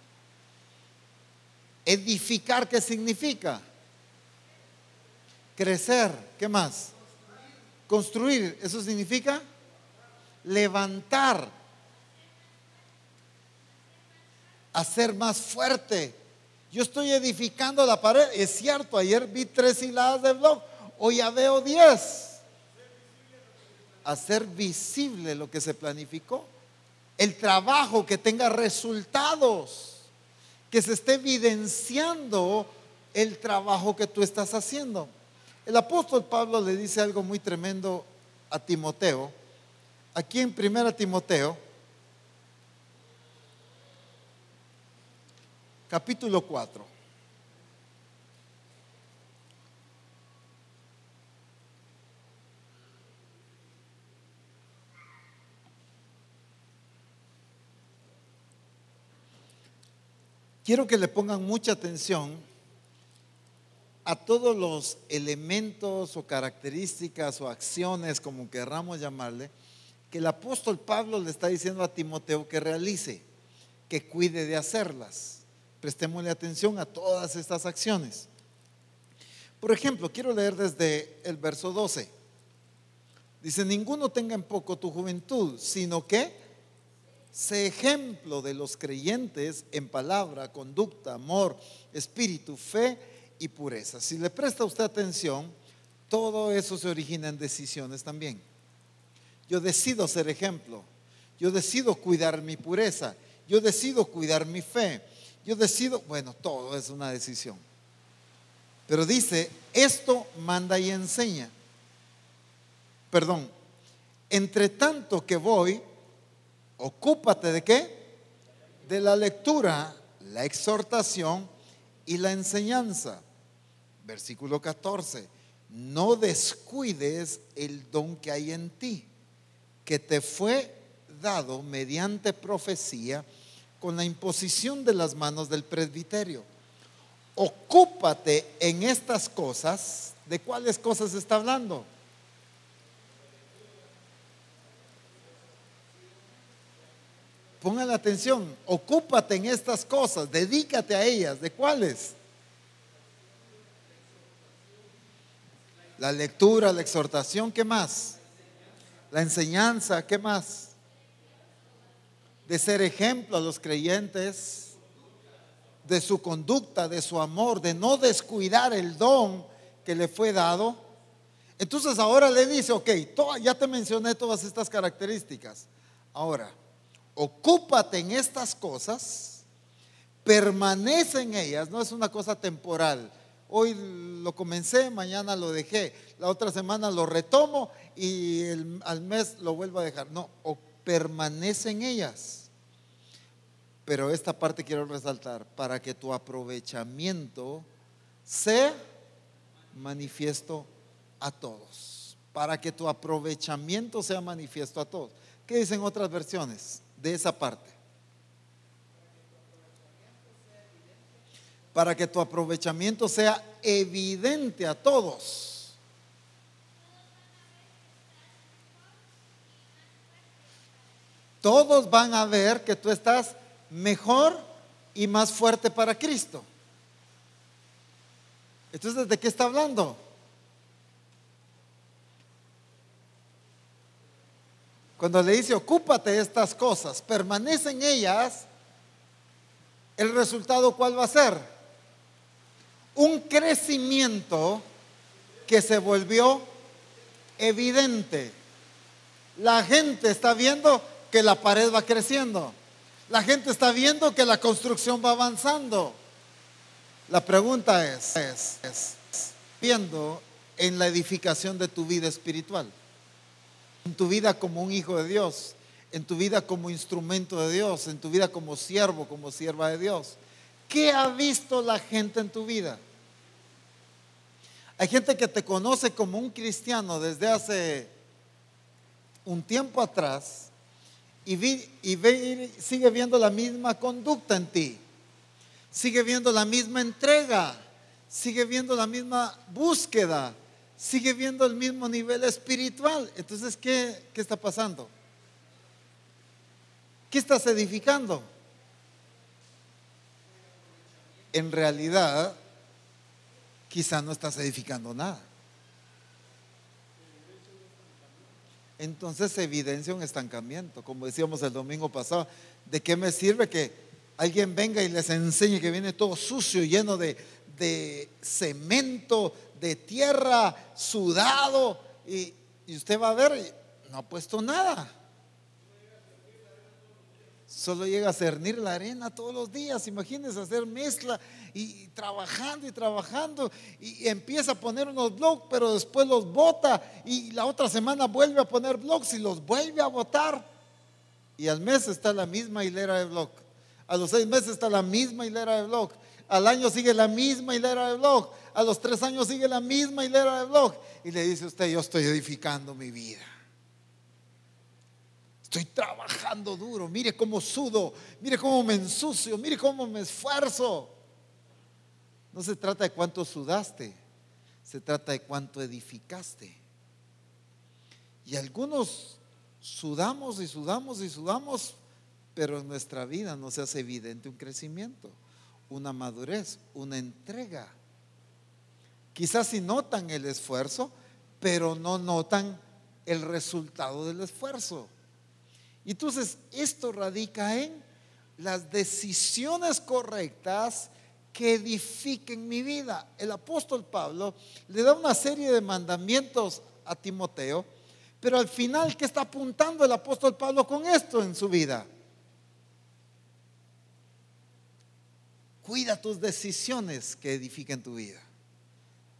Edificar, ¿qué significa? Crecer, ¿qué más? Construir, eso significa levantar, hacer más fuerte, yo estoy edificando la pared. Es cierto, ayer vi tres hiladas de blog, hoy ya veo diez. Hacer visible lo que se planificó. El trabajo que tenga resultados. Que se esté evidenciando el trabajo que tú estás haciendo. El apóstol Pablo le dice algo muy tremendo a Timoteo. Aquí en primera Timoteo capítulo 4. Quiero que le pongan mucha atención a todos los elementos o características o acciones, como querramos llamarle, que el apóstol Pablo le está diciendo a Timoteo que realice, que cuide de hacerlas. Prestémosle atención a todas estas acciones. Por ejemplo, quiero leer desde el verso 12. Dice, ninguno tenga en poco tu juventud, sino que sé ejemplo de los creyentes en palabra, conducta, amor, espíritu, fe y pureza. Si le presta usted atención, todo eso se origina en decisiones también. Yo decido ser ejemplo. Yo decido cuidar mi pureza. Yo decido cuidar mi fe. Yo decido, bueno, todo es una decisión. Pero dice, esto manda y enseña. Perdón, entre tanto que voy, ocúpate de qué? De la lectura, la exhortación y la enseñanza. Versículo 14, no descuides el don que hay en ti, que te fue dado mediante profecía con la imposición de las manos del presbiterio ocúpate en estas cosas. ¿De cuáles cosas está hablando? Pongan atención, ocúpate en estas cosas, dedícate a ellas. ¿De cuáles? La lectura, la exhortación, ¿qué más? La enseñanza, ¿qué más? De ser ejemplo a los creyentes de su conducta, de su amor, de no descuidar el don que le fue dado. Entonces ahora le dice, ok, ya te mencioné todas estas características. Ahora, ocúpate en estas cosas, permanece en ellas, no es una cosa temporal. Hoy lo comencé, mañana lo dejé, la otra semana lo retomo y al mes lo vuelvo a dejar. No, permanece en ellas. Pero esta parte quiero resaltar, para que tu aprovechamiento sea manifiesto a todos. Para que tu aprovechamiento sea manifiesto a todos. ¿Qué dicen otras versiones de esa parte? Para que tu aprovechamiento sea evidente a todos. Todos van a ver que tú estás mejor y más fuerte para Cristo. Entonces, ¿de qué está hablando? Cuando le dice, ocúpate de estas cosas, permanece en ellas, el resultado cuál va a ser? Un crecimiento que se volvió evidente. La gente está viendo que la pared va creciendo. La gente está viendo que la construcción va avanzando. La pregunta es, es, viendo en la edificación de tu vida espiritual, en tu vida como un hijo de Dios, en tu vida como instrumento de Dios, en tu vida como siervo, como sierva de Dios. ¿Qué ha visto la gente en tu vida? Hay gente que te conoce como un cristiano desde hace un tiempo atrás y, sigue viendo la misma conducta en ti, sigue viendo la misma entrega, sigue viendo la misma búsqueda, sigue viendo el mismo nivel espiritual. Entonces, ¿qué, qué está pasando? ¿Qué estás edificando? En realidad, quizá no estás edificando nada. entonces se evidencia un estancamiento. Como decíamos el domingo pasado, ¿de qué me sirve que alguien venga y les enseñe que viene todo sucio, lleno de, cemento, de tierra, sudado? Y, y usted va a ver, no ha puesto nada. Solo llega a cernir la arena todos los días. Imagínense hacer mezcla y, trabajando y trabajando. Y, empieza a poner unos blogs, pero después los bota. Y la otra semana vuelve a poner blogs y los vuelve a botar. Y al mes está la misma hilera de blog. A los seis meses está la misma hilera de blog. Al año sigue la misma hilera de blog. A los tres años sigue la misma hilera de blog. Y le dice usted, yo estoy edificando mi vida. Estoy trabajando duro. Mire cómo sudo. Mire cómo me ensucio. Mire cómo me esfuerzo. No se trata de cuánto sudaste. se trata de cuánto edificaste. Y algunos sudamos y sudamos y sudamos, pero en nuestra vida no se hace evidente un crecimiento, una madurez, una entrega. Quizás si notan el esfuerzo, pero no notan el resultado del esfuerzo. Entonces, esto radica en las decisiones correctas que edifiquen mi vida. El apóstol Pablo le da una serie de mandamientos a Timoteo, pero al final, ¿qué está apuntando el apóstol Pablo con esto en su vida? Cuida tus decisiones que edifiquen tu vida.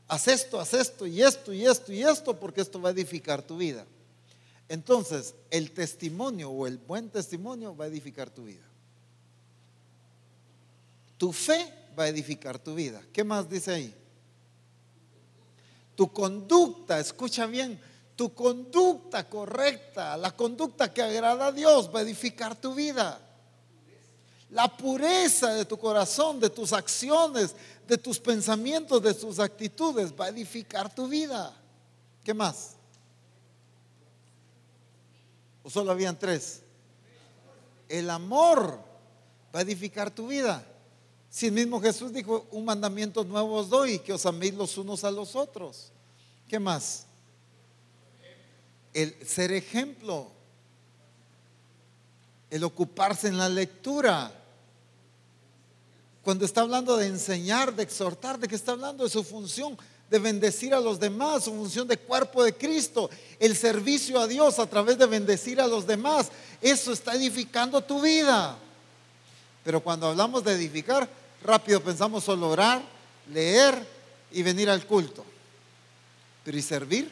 Haz esto, haz esto y esto y esto y esto porque esto va a edificar tu vida. Entonces, el testimonio o el buen testimonio va a edificar tu vida. Tu fe va a edificar tu vida. ¿Qué más dice ahí? Tu conducta, escucha bien, tu conducta correcta, la conducta que agrada a Dios va a edificar tu vida. La pureza de tu corazón, de tus acciones, de tus pensamientos, de tus actitudes va a edificar tu vida. ¿Qué más? ¿O solo habían tres? El amor va a edificar tu vida. Si el mismo Jesús dijo, un mandamiento nuevo os doy, que os améis los unos a los otros. ¿Qué más? El ser ejemplo, el ocuparse en la lectura. Cuando está hablando de enseñar, de exhortar, de que está hablando de su función de bendecir a los demás, su función de cuerpo de Cristo, el servicio a Dios a través de bendecir a los demás, eso está edificando tu vida. Pero cuando hablamos de edificar, rápido pensamos solo orar, leer y venir al culto. Pero ¿y servir?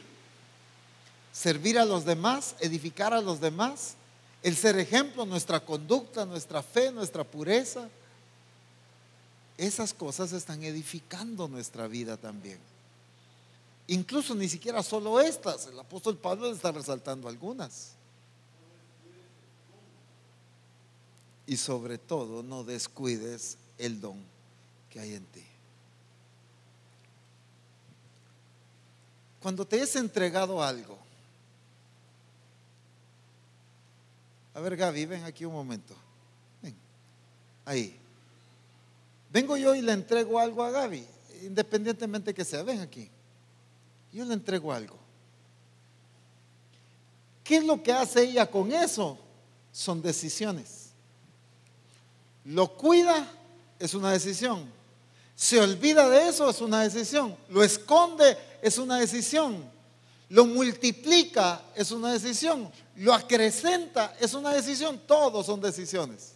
Servir a los demás, edificar a los demás, el ser ejemplo, nuestra conducta, nuestra fe, nuestra pureza. Esas cosas están edificando nuestra vida también. Incluso ni siquiera solo estas, el apóstol Pablo está resaltando algunas. Y sobre todo, no descuides el don que hay en ti. Cuando te es entregado algo, a ver Gaby, ven aquí un momento. Ven, ahí. Vengo yo y le entrego algo a Gaby, independientemente que sea. Ven aquí. Yo le entrego algo. ¿Qué es lo que hace ella con eso? Son decisiones. Lo cuida es una decisión. Se olvida de eso es una decisión. Lo esconde es una decisión. Lo multiplica es una decisión. Lo acrecenta es una decisión. Todos son decisiones.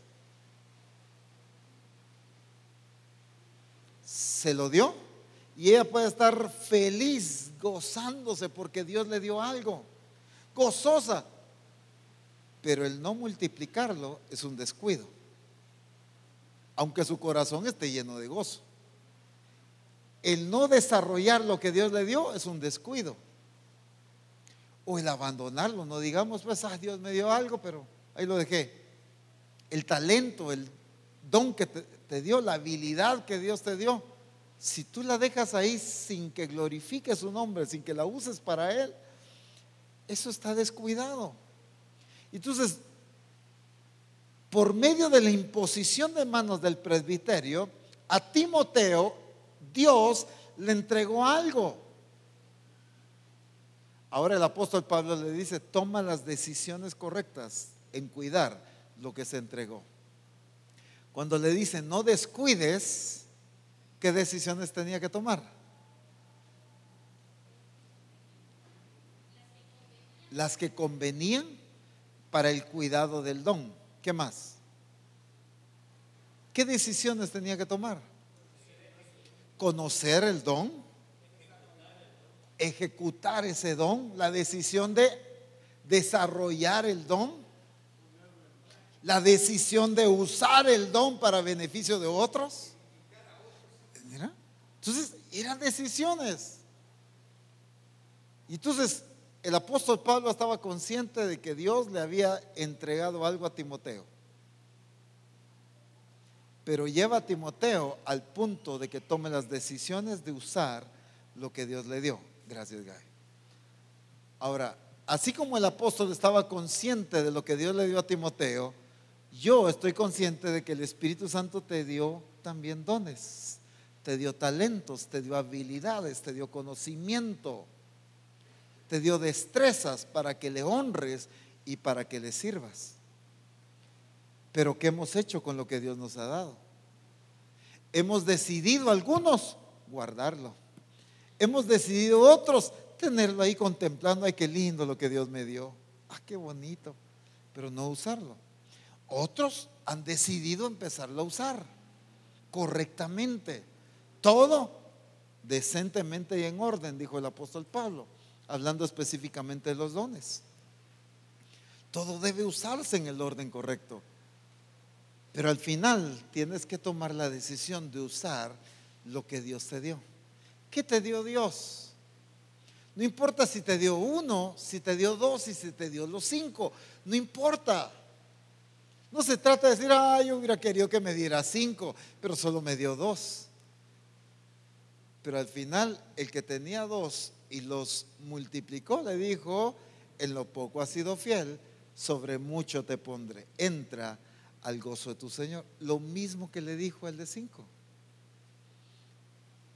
Se lo dio y ella puede estar feliz, gozándose porque Dios le dio algo. Gozosa. Pero el no multiplicarlo es un descuido aunque su corazón esté lleno de gozo. El no desarrollar lo que Dios le dio es un descuido. O el abandonarlo, no digamos, pues, ah, Dios me dio algo, pero ahí lo dejé. El talento, el don que te, te dio, la habilidad que Dios te dio, si tú la dejas ahí sin que glorifique su nombre, sin que la uses para Él, eso está descuidado. Entonces, por medio de la imposición de manos del presbiterio, a Timoteo Dios le entregó algo. Ahora el apóstol Pablo le dice, toma las decisiones correctas en cuidar lo que se entregó. Cuando le dice, no descuides, ¿qué decisiones tenía que tomar? Las que convenían para el cuidado del don. ¿Qué más? ¿Qué decisiones tenía que tomar? Conocer el don, ejecutar ese don, la decisión de desarrollar el don, la decisión de usar el don para beneficio de otros. Entonces, eran decisiones. Y entonces, el apóstol Pablo estaba consciente de que Dios le había entregado algo a Timoteo. Pero lleva a Timoteo al punto de que tome las decisiones de usar lo que Dios le dio. Gracias, Guy. Ahora, así como el apóstol estaba consciente de lo que Dios le dio a Timoteo, yo estoy consciente de que el Espíritu Santo te dio también dones, te dio talentos, te dio habilidades, te dio conocimiento, te dio destrezas para que le honres y para que le sirvas. Pero ¿qué hemos hecho con lo que Dios nos ha dado? Hemos decidido algunos guardarlo. Hemos decidido otros tenerlo ahí contemplando, ay, qué lindo lo que Dios me dio. Ah, qué bonito, pero no usarlo. Otros han decidido empezarlo a usar correctamente. Todo decentemente y en orden, dijo el apóstol Pablo, hablando específicamente de los dones. Todo debe usarse en el orden correcto. Pero al final tienes que tomar la decisión de usar lo que Dios te dio. ¿Qué te dio Dios? No importa si te dio uno, si te dio dos y si te dio los cinco. No importa. No se trata de decir, ay, yo hubiera querido que me diera cinco, pero solo me dio dos. Pero al final, el que tenía dos y los multiplicó, le dijo, en lo poco has sido fiel, sobre mucho te pondré. Entra al gozo de tu Señor. Lo mismo que le dijo el de cinco.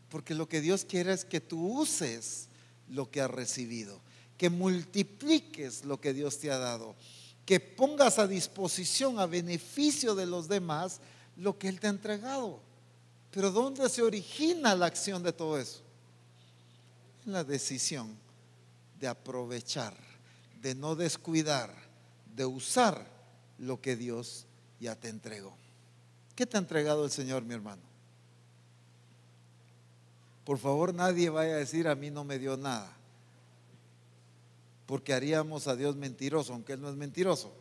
Porque lo que Dios quiere es que tú uses lo que has recibido, que multipliques lo que Dios te ha dado, que pongas a disposición, a beneficio de los demás, lo que Él te ha entregado. Pero ¿dónde se origina la acción de todo eso? En la decisión de aprovechar, de no descuidar, de usar lo que Dios ya te entregó. ¿Qué te ha entregado el Señor, mi hermano? Por favor, nadie vaya a decir a mí no me dio nada. Porque haríamos a Dios mentiroso, aunque Él no es mentiroso.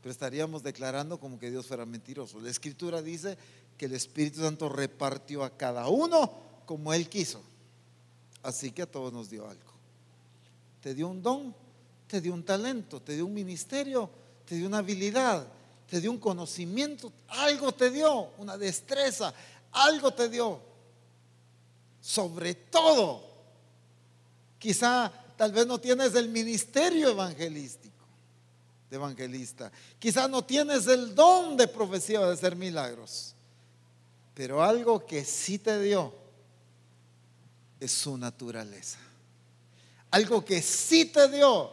Pero estaríamos declarando como que Dios fuera mentiroso. La escritura dice que el Espíritu Santo repartió a cada uno como Él quiso. Así que a todos nos dio algo. Te dio un don, te dio un talento, te dio un ministerio, te dio una habilidad, te dio un conocimiento, algo te dio, una destreza, algo te dio. Sobre todo, quizá tal vez no tienes el ministerio evangelístico, de evangelista. Quizá no tienes el don de profecía de hacer milagros. Pero algo que sí te dio es su naturaleza. Algo que sí te dio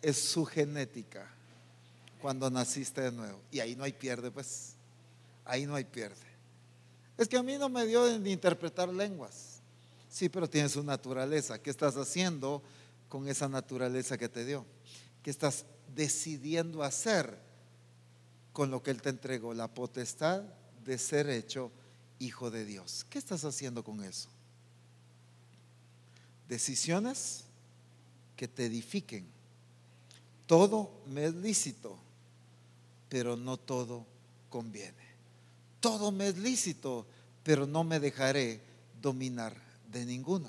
es su genética cuando naciste de nuevo. Y ahí no hay pierde, pues. Ahí no hay pierde. Es que a mí no me dio ni interpretar lenguas. Sí, pero tienes su naturaleza. ¿Qué estás haciendo con esa naturaleza que te dio? ¿Qué estás decidiendo hacer con lo que Él te entregó? La potestad de ser hecho hijo de Dios. ¿Qué estás haciendo con eso? Decisiones que te edifiquen. Todo me es lícito, pero no todo conviene. Todo me es lícito, pero no me dejaré dominar de ninguno.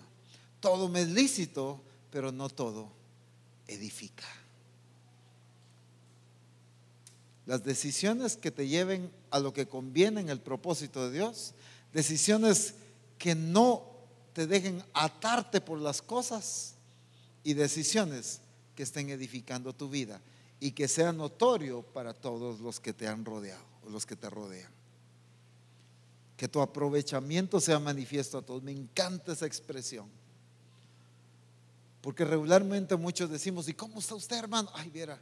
Todo me es lícito, pero no todo edifica. Las decisiones que te lleven a lo que conviene en el propósito de Dios, decisiones que no te dejen atarte por las cosas y decisiones que estén edificando tu vida y que sea notorio para todos los que te han rodeado, los que te rodean. Que tu aprovechamiento sea manifiesto a todos. Me encanta esa expresión. Porque regularmente muchos decimos, ¿y cómo está usted, hermano? Ay, viera,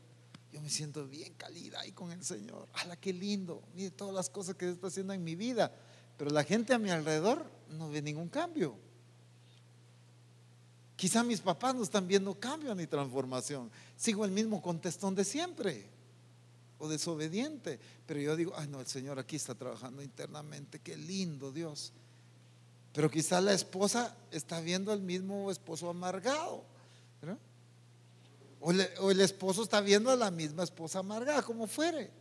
yo me siento bien calida ahí con el Señor. ¡Hala, qué lindo! Mire todas las cosas que está haciendo en mi vida. Pero la gente a mi alrededor no ve ningún cambio. Quizá mis papás no están viendo cambio ni transformación. Sigo el mismo contestón de siempre o desobediente. Pero yo digo, ay no, el Señor aquí está trabajando internamente. Qué lindo Dios. Pero quizá la esposa está viendo el mismo esposo amargado. O, el esposo está viendo a la misma esposa amargada, como fuere.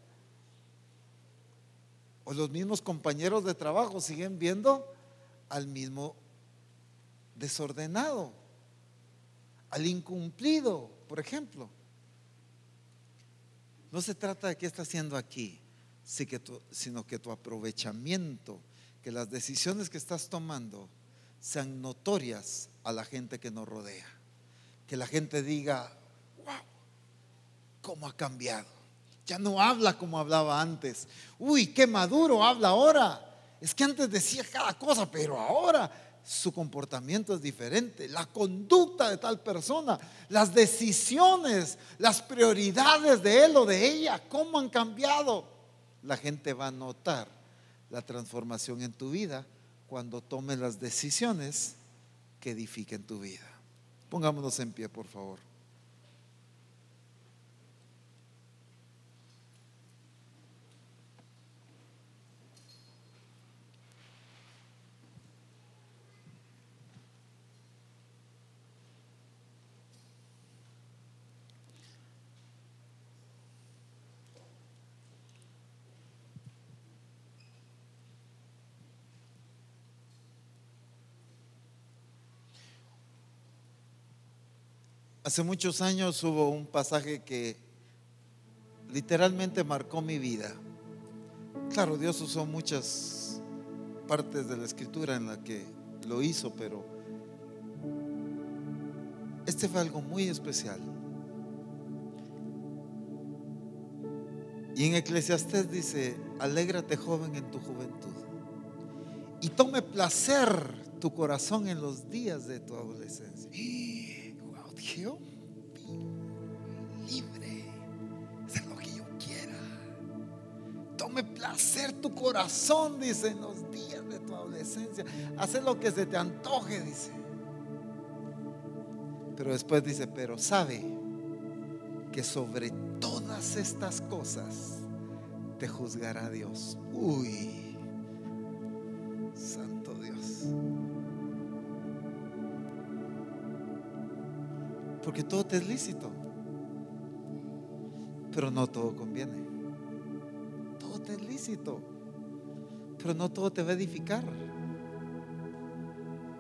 O los mismos compañeros de trabajo siguen viendo al mismo desordenado al incumplido, por ejemplo. No se trata de qué está haciendo aquí, sino que tu aprovechamiento, que las decisiones que estás tomando sean notorias a la gente que nos rodea. Que la gente diga, cómo ha cambiado. Ya no habla como hablaba antes. Uy, qué maduro habla ahora. Es que antes decía cada cosa, pero ahora su comportamiento es diferente. La conducta de tal persona, las decisiones, las prioridades de él o de ella, cómo han cambiado. La gente va a notar la transformación en tu vida cuando tomes las decisiones que edifiquen tu vida. Pongámonos en pie, por favor. Hace muchos años hubo un pasaje que literalmente marcó mi vida. Claro, Dios usó muchas partes de la escritura en la que lo hizo, pero este fue algo muy especial. Y en Eclesiastés dice, alégrate joven en tu juventud y tome placer tu corazón en los días de tu adolescencia yo libre, hacer lo que yo quiera. Tome placer tu corazón, dice, en los días de tu adolescencia. Hacer lo que se te antoje, dice. Pero después dice, pero sabe que sobre todas estas cosas te juzgará Dios. Uy, santo Dios. Porque todo te es lícito. Pero no todo conviene. Todo te es lícito. Pero no todo te va a edificar.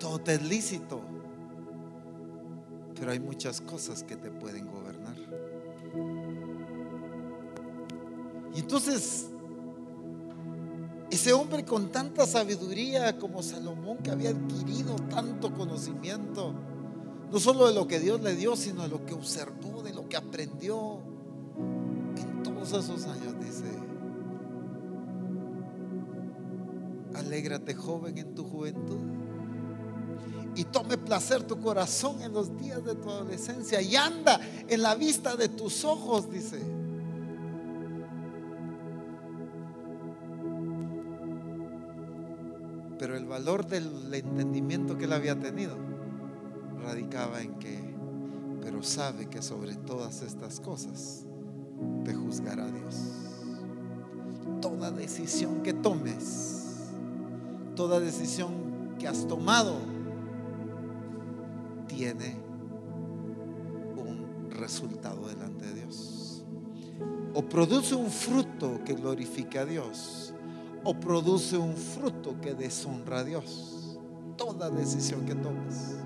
Todo te es lícito. Pero hay muchas cosas que te pueden gobernar. Y entonces, ese hombre con tanta sabiduría como Salomón, que había adquirido tanto conocimiento, no solo de lo que Dios le dio, sino de lo que observó, de lo que aprendió en todos esos años, dice. Alégrate joven en tu juventud y tome placer tu corazón en los días de tu adolescencia y anda en la vista de tus ojos, dice. Pero el valor del entendimiento que él había tenido radicaba en que, pero sabe que sobre todas estas cosas te juzgará Dios. Toda decisión que tomes, toda decisión que has tomado, tiene un resultado delante de Dios. O produce un fruto que glorifica a Dios, o produce un fruto que deshonra a Dios. Toda decisión que tomes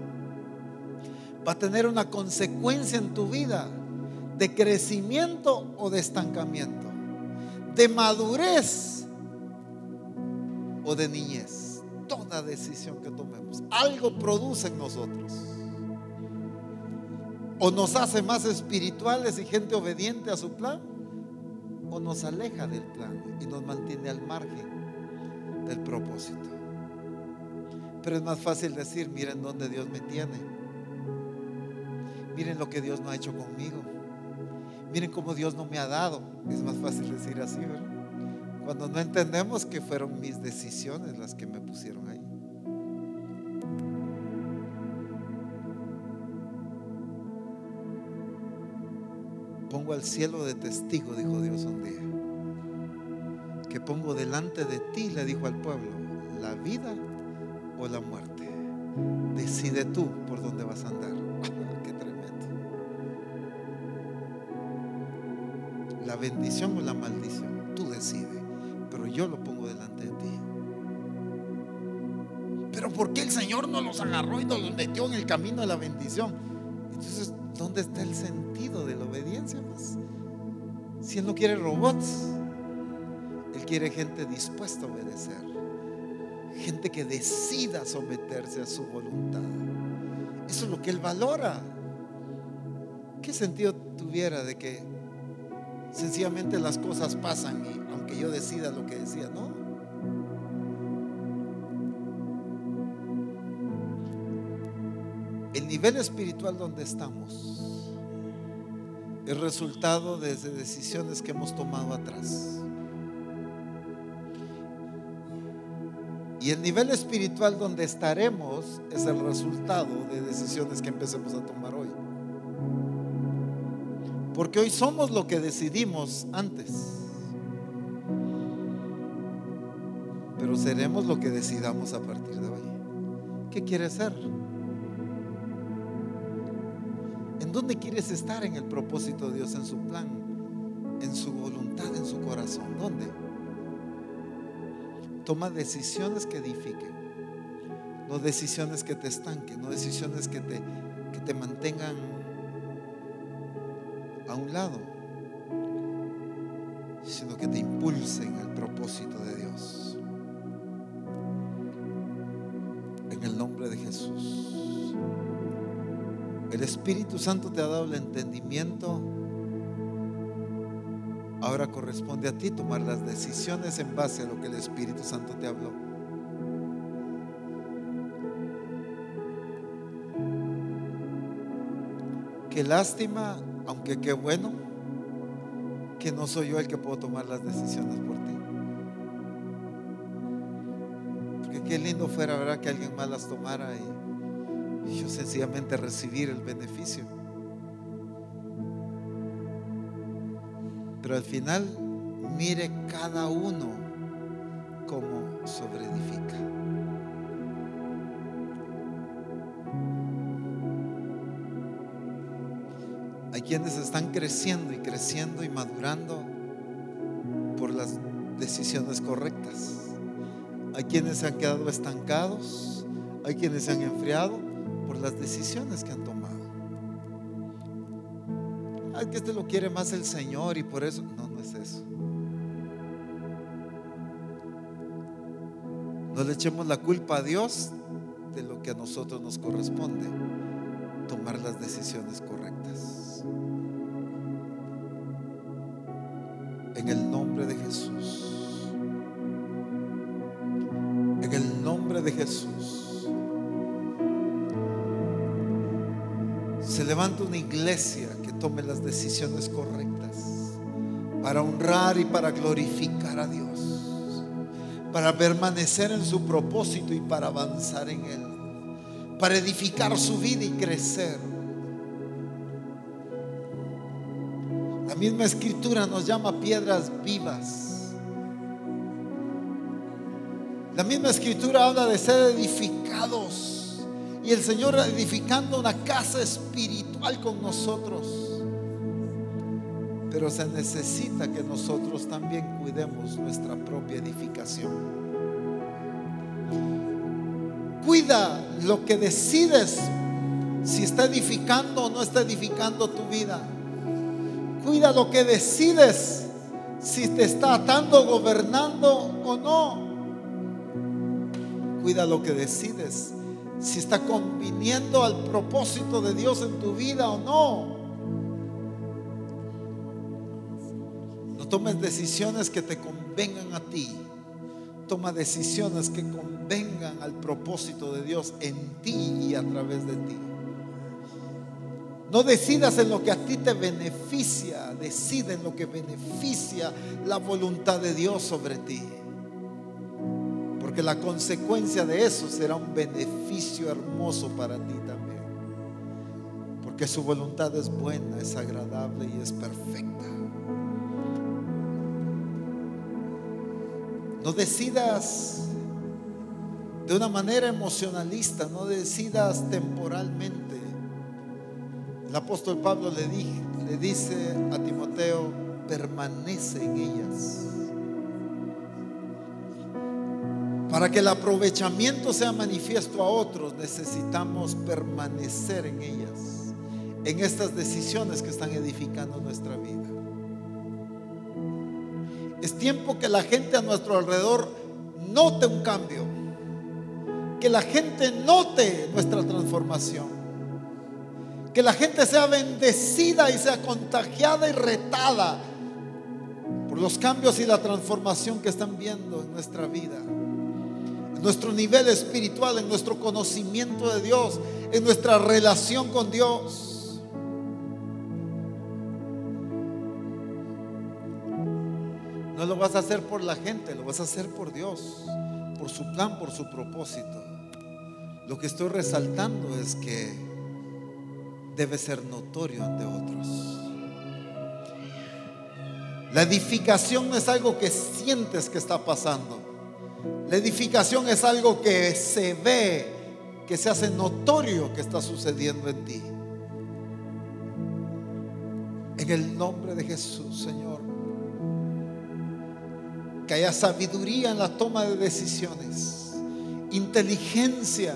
va a tener una consecuencia en tu vida de crecimiento o de estancamiento, de madurez o de niñez. Toda decisión que tomemos, algo produce en nosotros. O nos hace más espirituales y gente obediente a su plan, o nos aleja del plan y nos mantiene al margen del propósito. Pero es más fácil decir, miren dónde Dios me tiene Miren lo que Dios no ha hecho conmigo. Miren cómo Dios no me ha dado. Es más fácil decir así, ¿verdad? Cuando no entendemos que fueron mis decisiones las que me pusieron ahí. Pongo al cielo de testigo, dijo Dios un día. Que pongo delante de ti, le dijo al pueblo, la vida o la muerte. Decide tú por dónde vas a andar. Bendición o la maldición. Tú decides, pero yo lo pongo delante de ti. Pero ¿por qué el Señor no los agarró y nos los metió en el camino de la bendición? Entonces, ¿dónde está el sentido de la obediencia? Pues, si Él no quiere robots, Él quiere gente dispuesta a obedecer, Gente que decida someterse a su voluntad. Eso es lo que Él valora. ¿Qué sentido tuviera de que sencillamente las cosas pasan y aunque yo decida lo que decía, no? El nivel espiritual donde estamos es resultado de decisiones que hemos tomado atrás. Y el nivel espiritual donde estaremos es el resultado de decisiones que empecemos a tomar hoy. Porque hoy somos lo que decidimos antes. Pero seremos lo que decidamos a partir de hoy. ¿Qué quieres ser? ¿En dónde quieres estar en el propósito de Dios, en su plan, en su voluntad, en su corazón? ¿Dónde? Toma decisiones que edifiquen, no decisiones que te estanquen, no decisiones que te, que te mantengan a un lado, sino que te impulsen al propósito de Dios. En el nombre de Jesús. El Espíritu Santo te ha dado el entendimiento. Ahora corresponde a ti tomar las decisiones en base a lo que el Espíritu Santo te habló. Qué lástima aunque qué bueno que no soy yo el que puedo tomar las decisiones por ti. Porque qué lindo fuera, ¿verdad? Que alguien más las tomara y, yo sencillamente recibir el beneficio. Pero al final, mire cada uno cómo sobreedifica. Quienes están creciendo y creciendo y madurando por las decisiones correctas. Hay quienes se han quedado estancados, hay quienes se han enfriado por las decisiones que han tomado. Hay que este lo quiere más el Señor y por eso, no, no es eso. No le echemos la culpa a Dios de lo que a nosotros nos corresponde, tomar las decisiones correctas. Una iglesia que tome las decisiones correctas para honrar y para glorificar a Dios, para permanecer en su propósito y para avanzar en Él, para edificar su vida y crecer misma escritura nos llama piedras vivas. La misma escritura habla de ser edificados el Señor edificando una casa espiritual con nosotros. Pero se necesita que nosotros también cuidemos nuestra propia edificación. Cuida lo que decides si está edificando o no está edificando tu vida. Cuida lo que decides, si te está atando, gobernando o no. Cuida lo que decides, si está conviniendo al propósito de Dios en tu vida o no. No tomes decisiones que te convengan a ti. Toma decisiones que convengan al propósito de Dios en ti y a través de ti. No decidas en lo que a ti te beneficia, decide en lo que beneficia la voluntad de Dios sobre ti. Porque la consecuencia de eso será un beneficio hermoso para ti también. Porque su voluntad es buena, es agradable y es perfecta. No decidas de una manera emocionalista, no decidas temporalmente el apóstol Pablo le, le dice a Timoteo, permanece en ellas. Para que el aprovechamiento sea manifiesto a otros, necesitamos permanecer en ellas, en estas decisiones que están edificando nuestra vida. Es tiempo que la gente a nuestro alrededor note un cambio. que la gente note nuestra transformación. Que la gente sea bendecida y sea contagiada y retada por los cambios y la transformación que están viendo en nuestra vida, nuestro nivel espiritual, en nuestro conocimiento de Dios, en nuestra relación con Dios. No lo vas a hacer por la gente, lo vas a hacer por Dios, por su plan, por su propósito. Lo que estoy resaltando es que debe ser notorio ante otros. La edificación no es algo que sientes que está pasando. La edificación es algo que se ve, que se hace notorio que está sucediendo en ti. En el nombre de Jesús, Señor. Que haya sabiduría en la toma de decisiones, inteligencia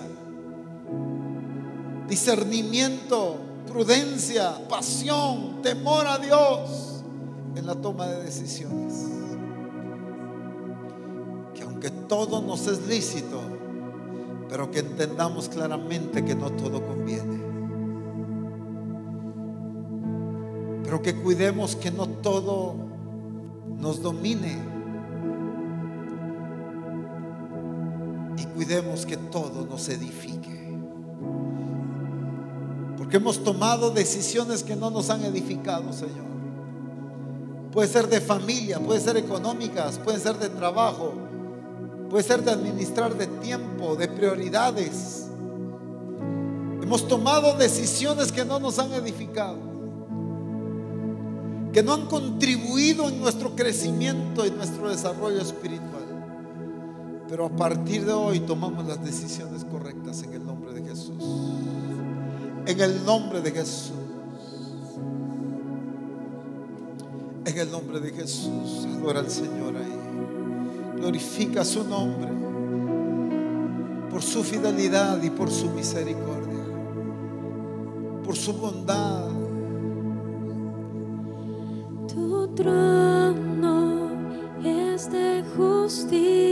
discernimiento, prudencia, pasión, temor a Dios en la toma de decisiones. Que todo nos es lícito, pero que entendamos claramente que no todo conviene. Pero que cuidemos que no todo nos domine. Y cuidemos que todo nos edifique. Porque hemos tomado decisiones que no nos han edificado, Señor. Puede ser de familia, puede ser económicas, puede ser de trabajo, puede ser de administrar de tiempo, de prioridades. Hemos tomado decisiones que no nos han edificado, que no han contribuido en nuestro crecimiento y nuestro desarrollo espiritual. Pero a partir de hoy tomamos las decisiones correctas en el nombre de Jesús. En el nombre de Jesús. En el nombre de Jesús. Adora al Señor ahí. Glorifica su nombre. Por su fidelidad y por su misericordia. Por su bondad. Tu trono es de justicia.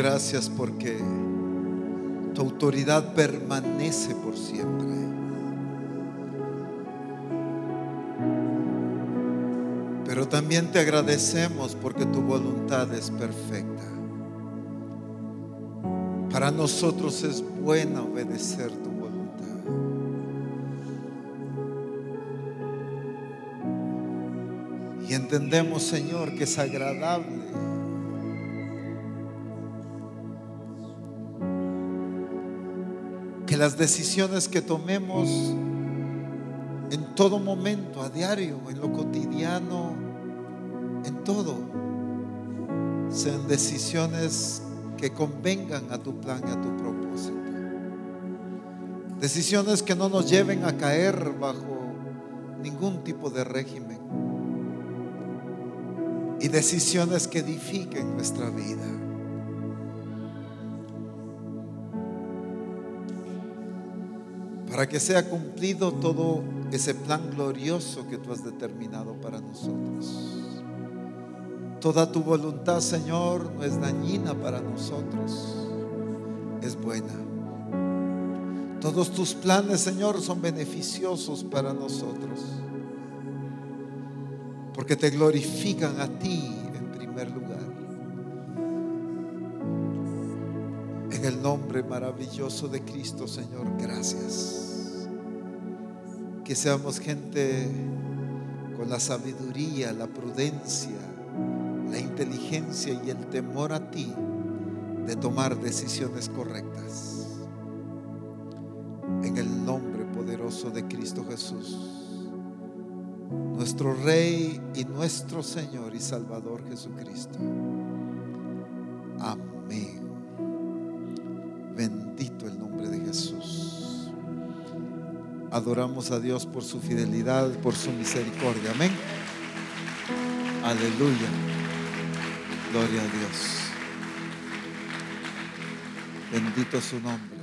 Gracias porque tu autoridad permanece por siempre. También te agradecemos porque tu voluntad es perfecta. Para nosotros es buena obedecer tu voluntad. Y entendemos, Señor, que es agradable. Que las decisiones que tomemos en todo momento, a diario, en lo cotidiano, todo, sean decisiones que convengan a tu plan y a tu propósito. Decisiones que no nos lleven a caer bajo ningún tipo de régimen. Y decisiones que edifiquen nuestra vida. Para que sea cumplido todo ese plan glorioso que tú has determinado para nosotros. Toda tu voluntad, Señor, no es dañina para nosotros, es buena. Todos tus planes, Señor, son beneficiosos para nosotros, porque te glorifican a ti en primer lugar. En el nombre maravilloso de Cristo, Señor, gracias. Que seamos gente con la sabiduría, la prudencia, la inteligencia y el temor a ti de tomar decisiones correctas. En el nombre poderoso de Cristo Jesús, nuestro Rey y nuestro Señor y Salvador Jesucristo. Amén. Bendito el nombre de Jesús. Adoramos a Dios por su fidelidad, por su misericordia. Amén. Aleluya. Gloria a Dios. Bendito su nombre.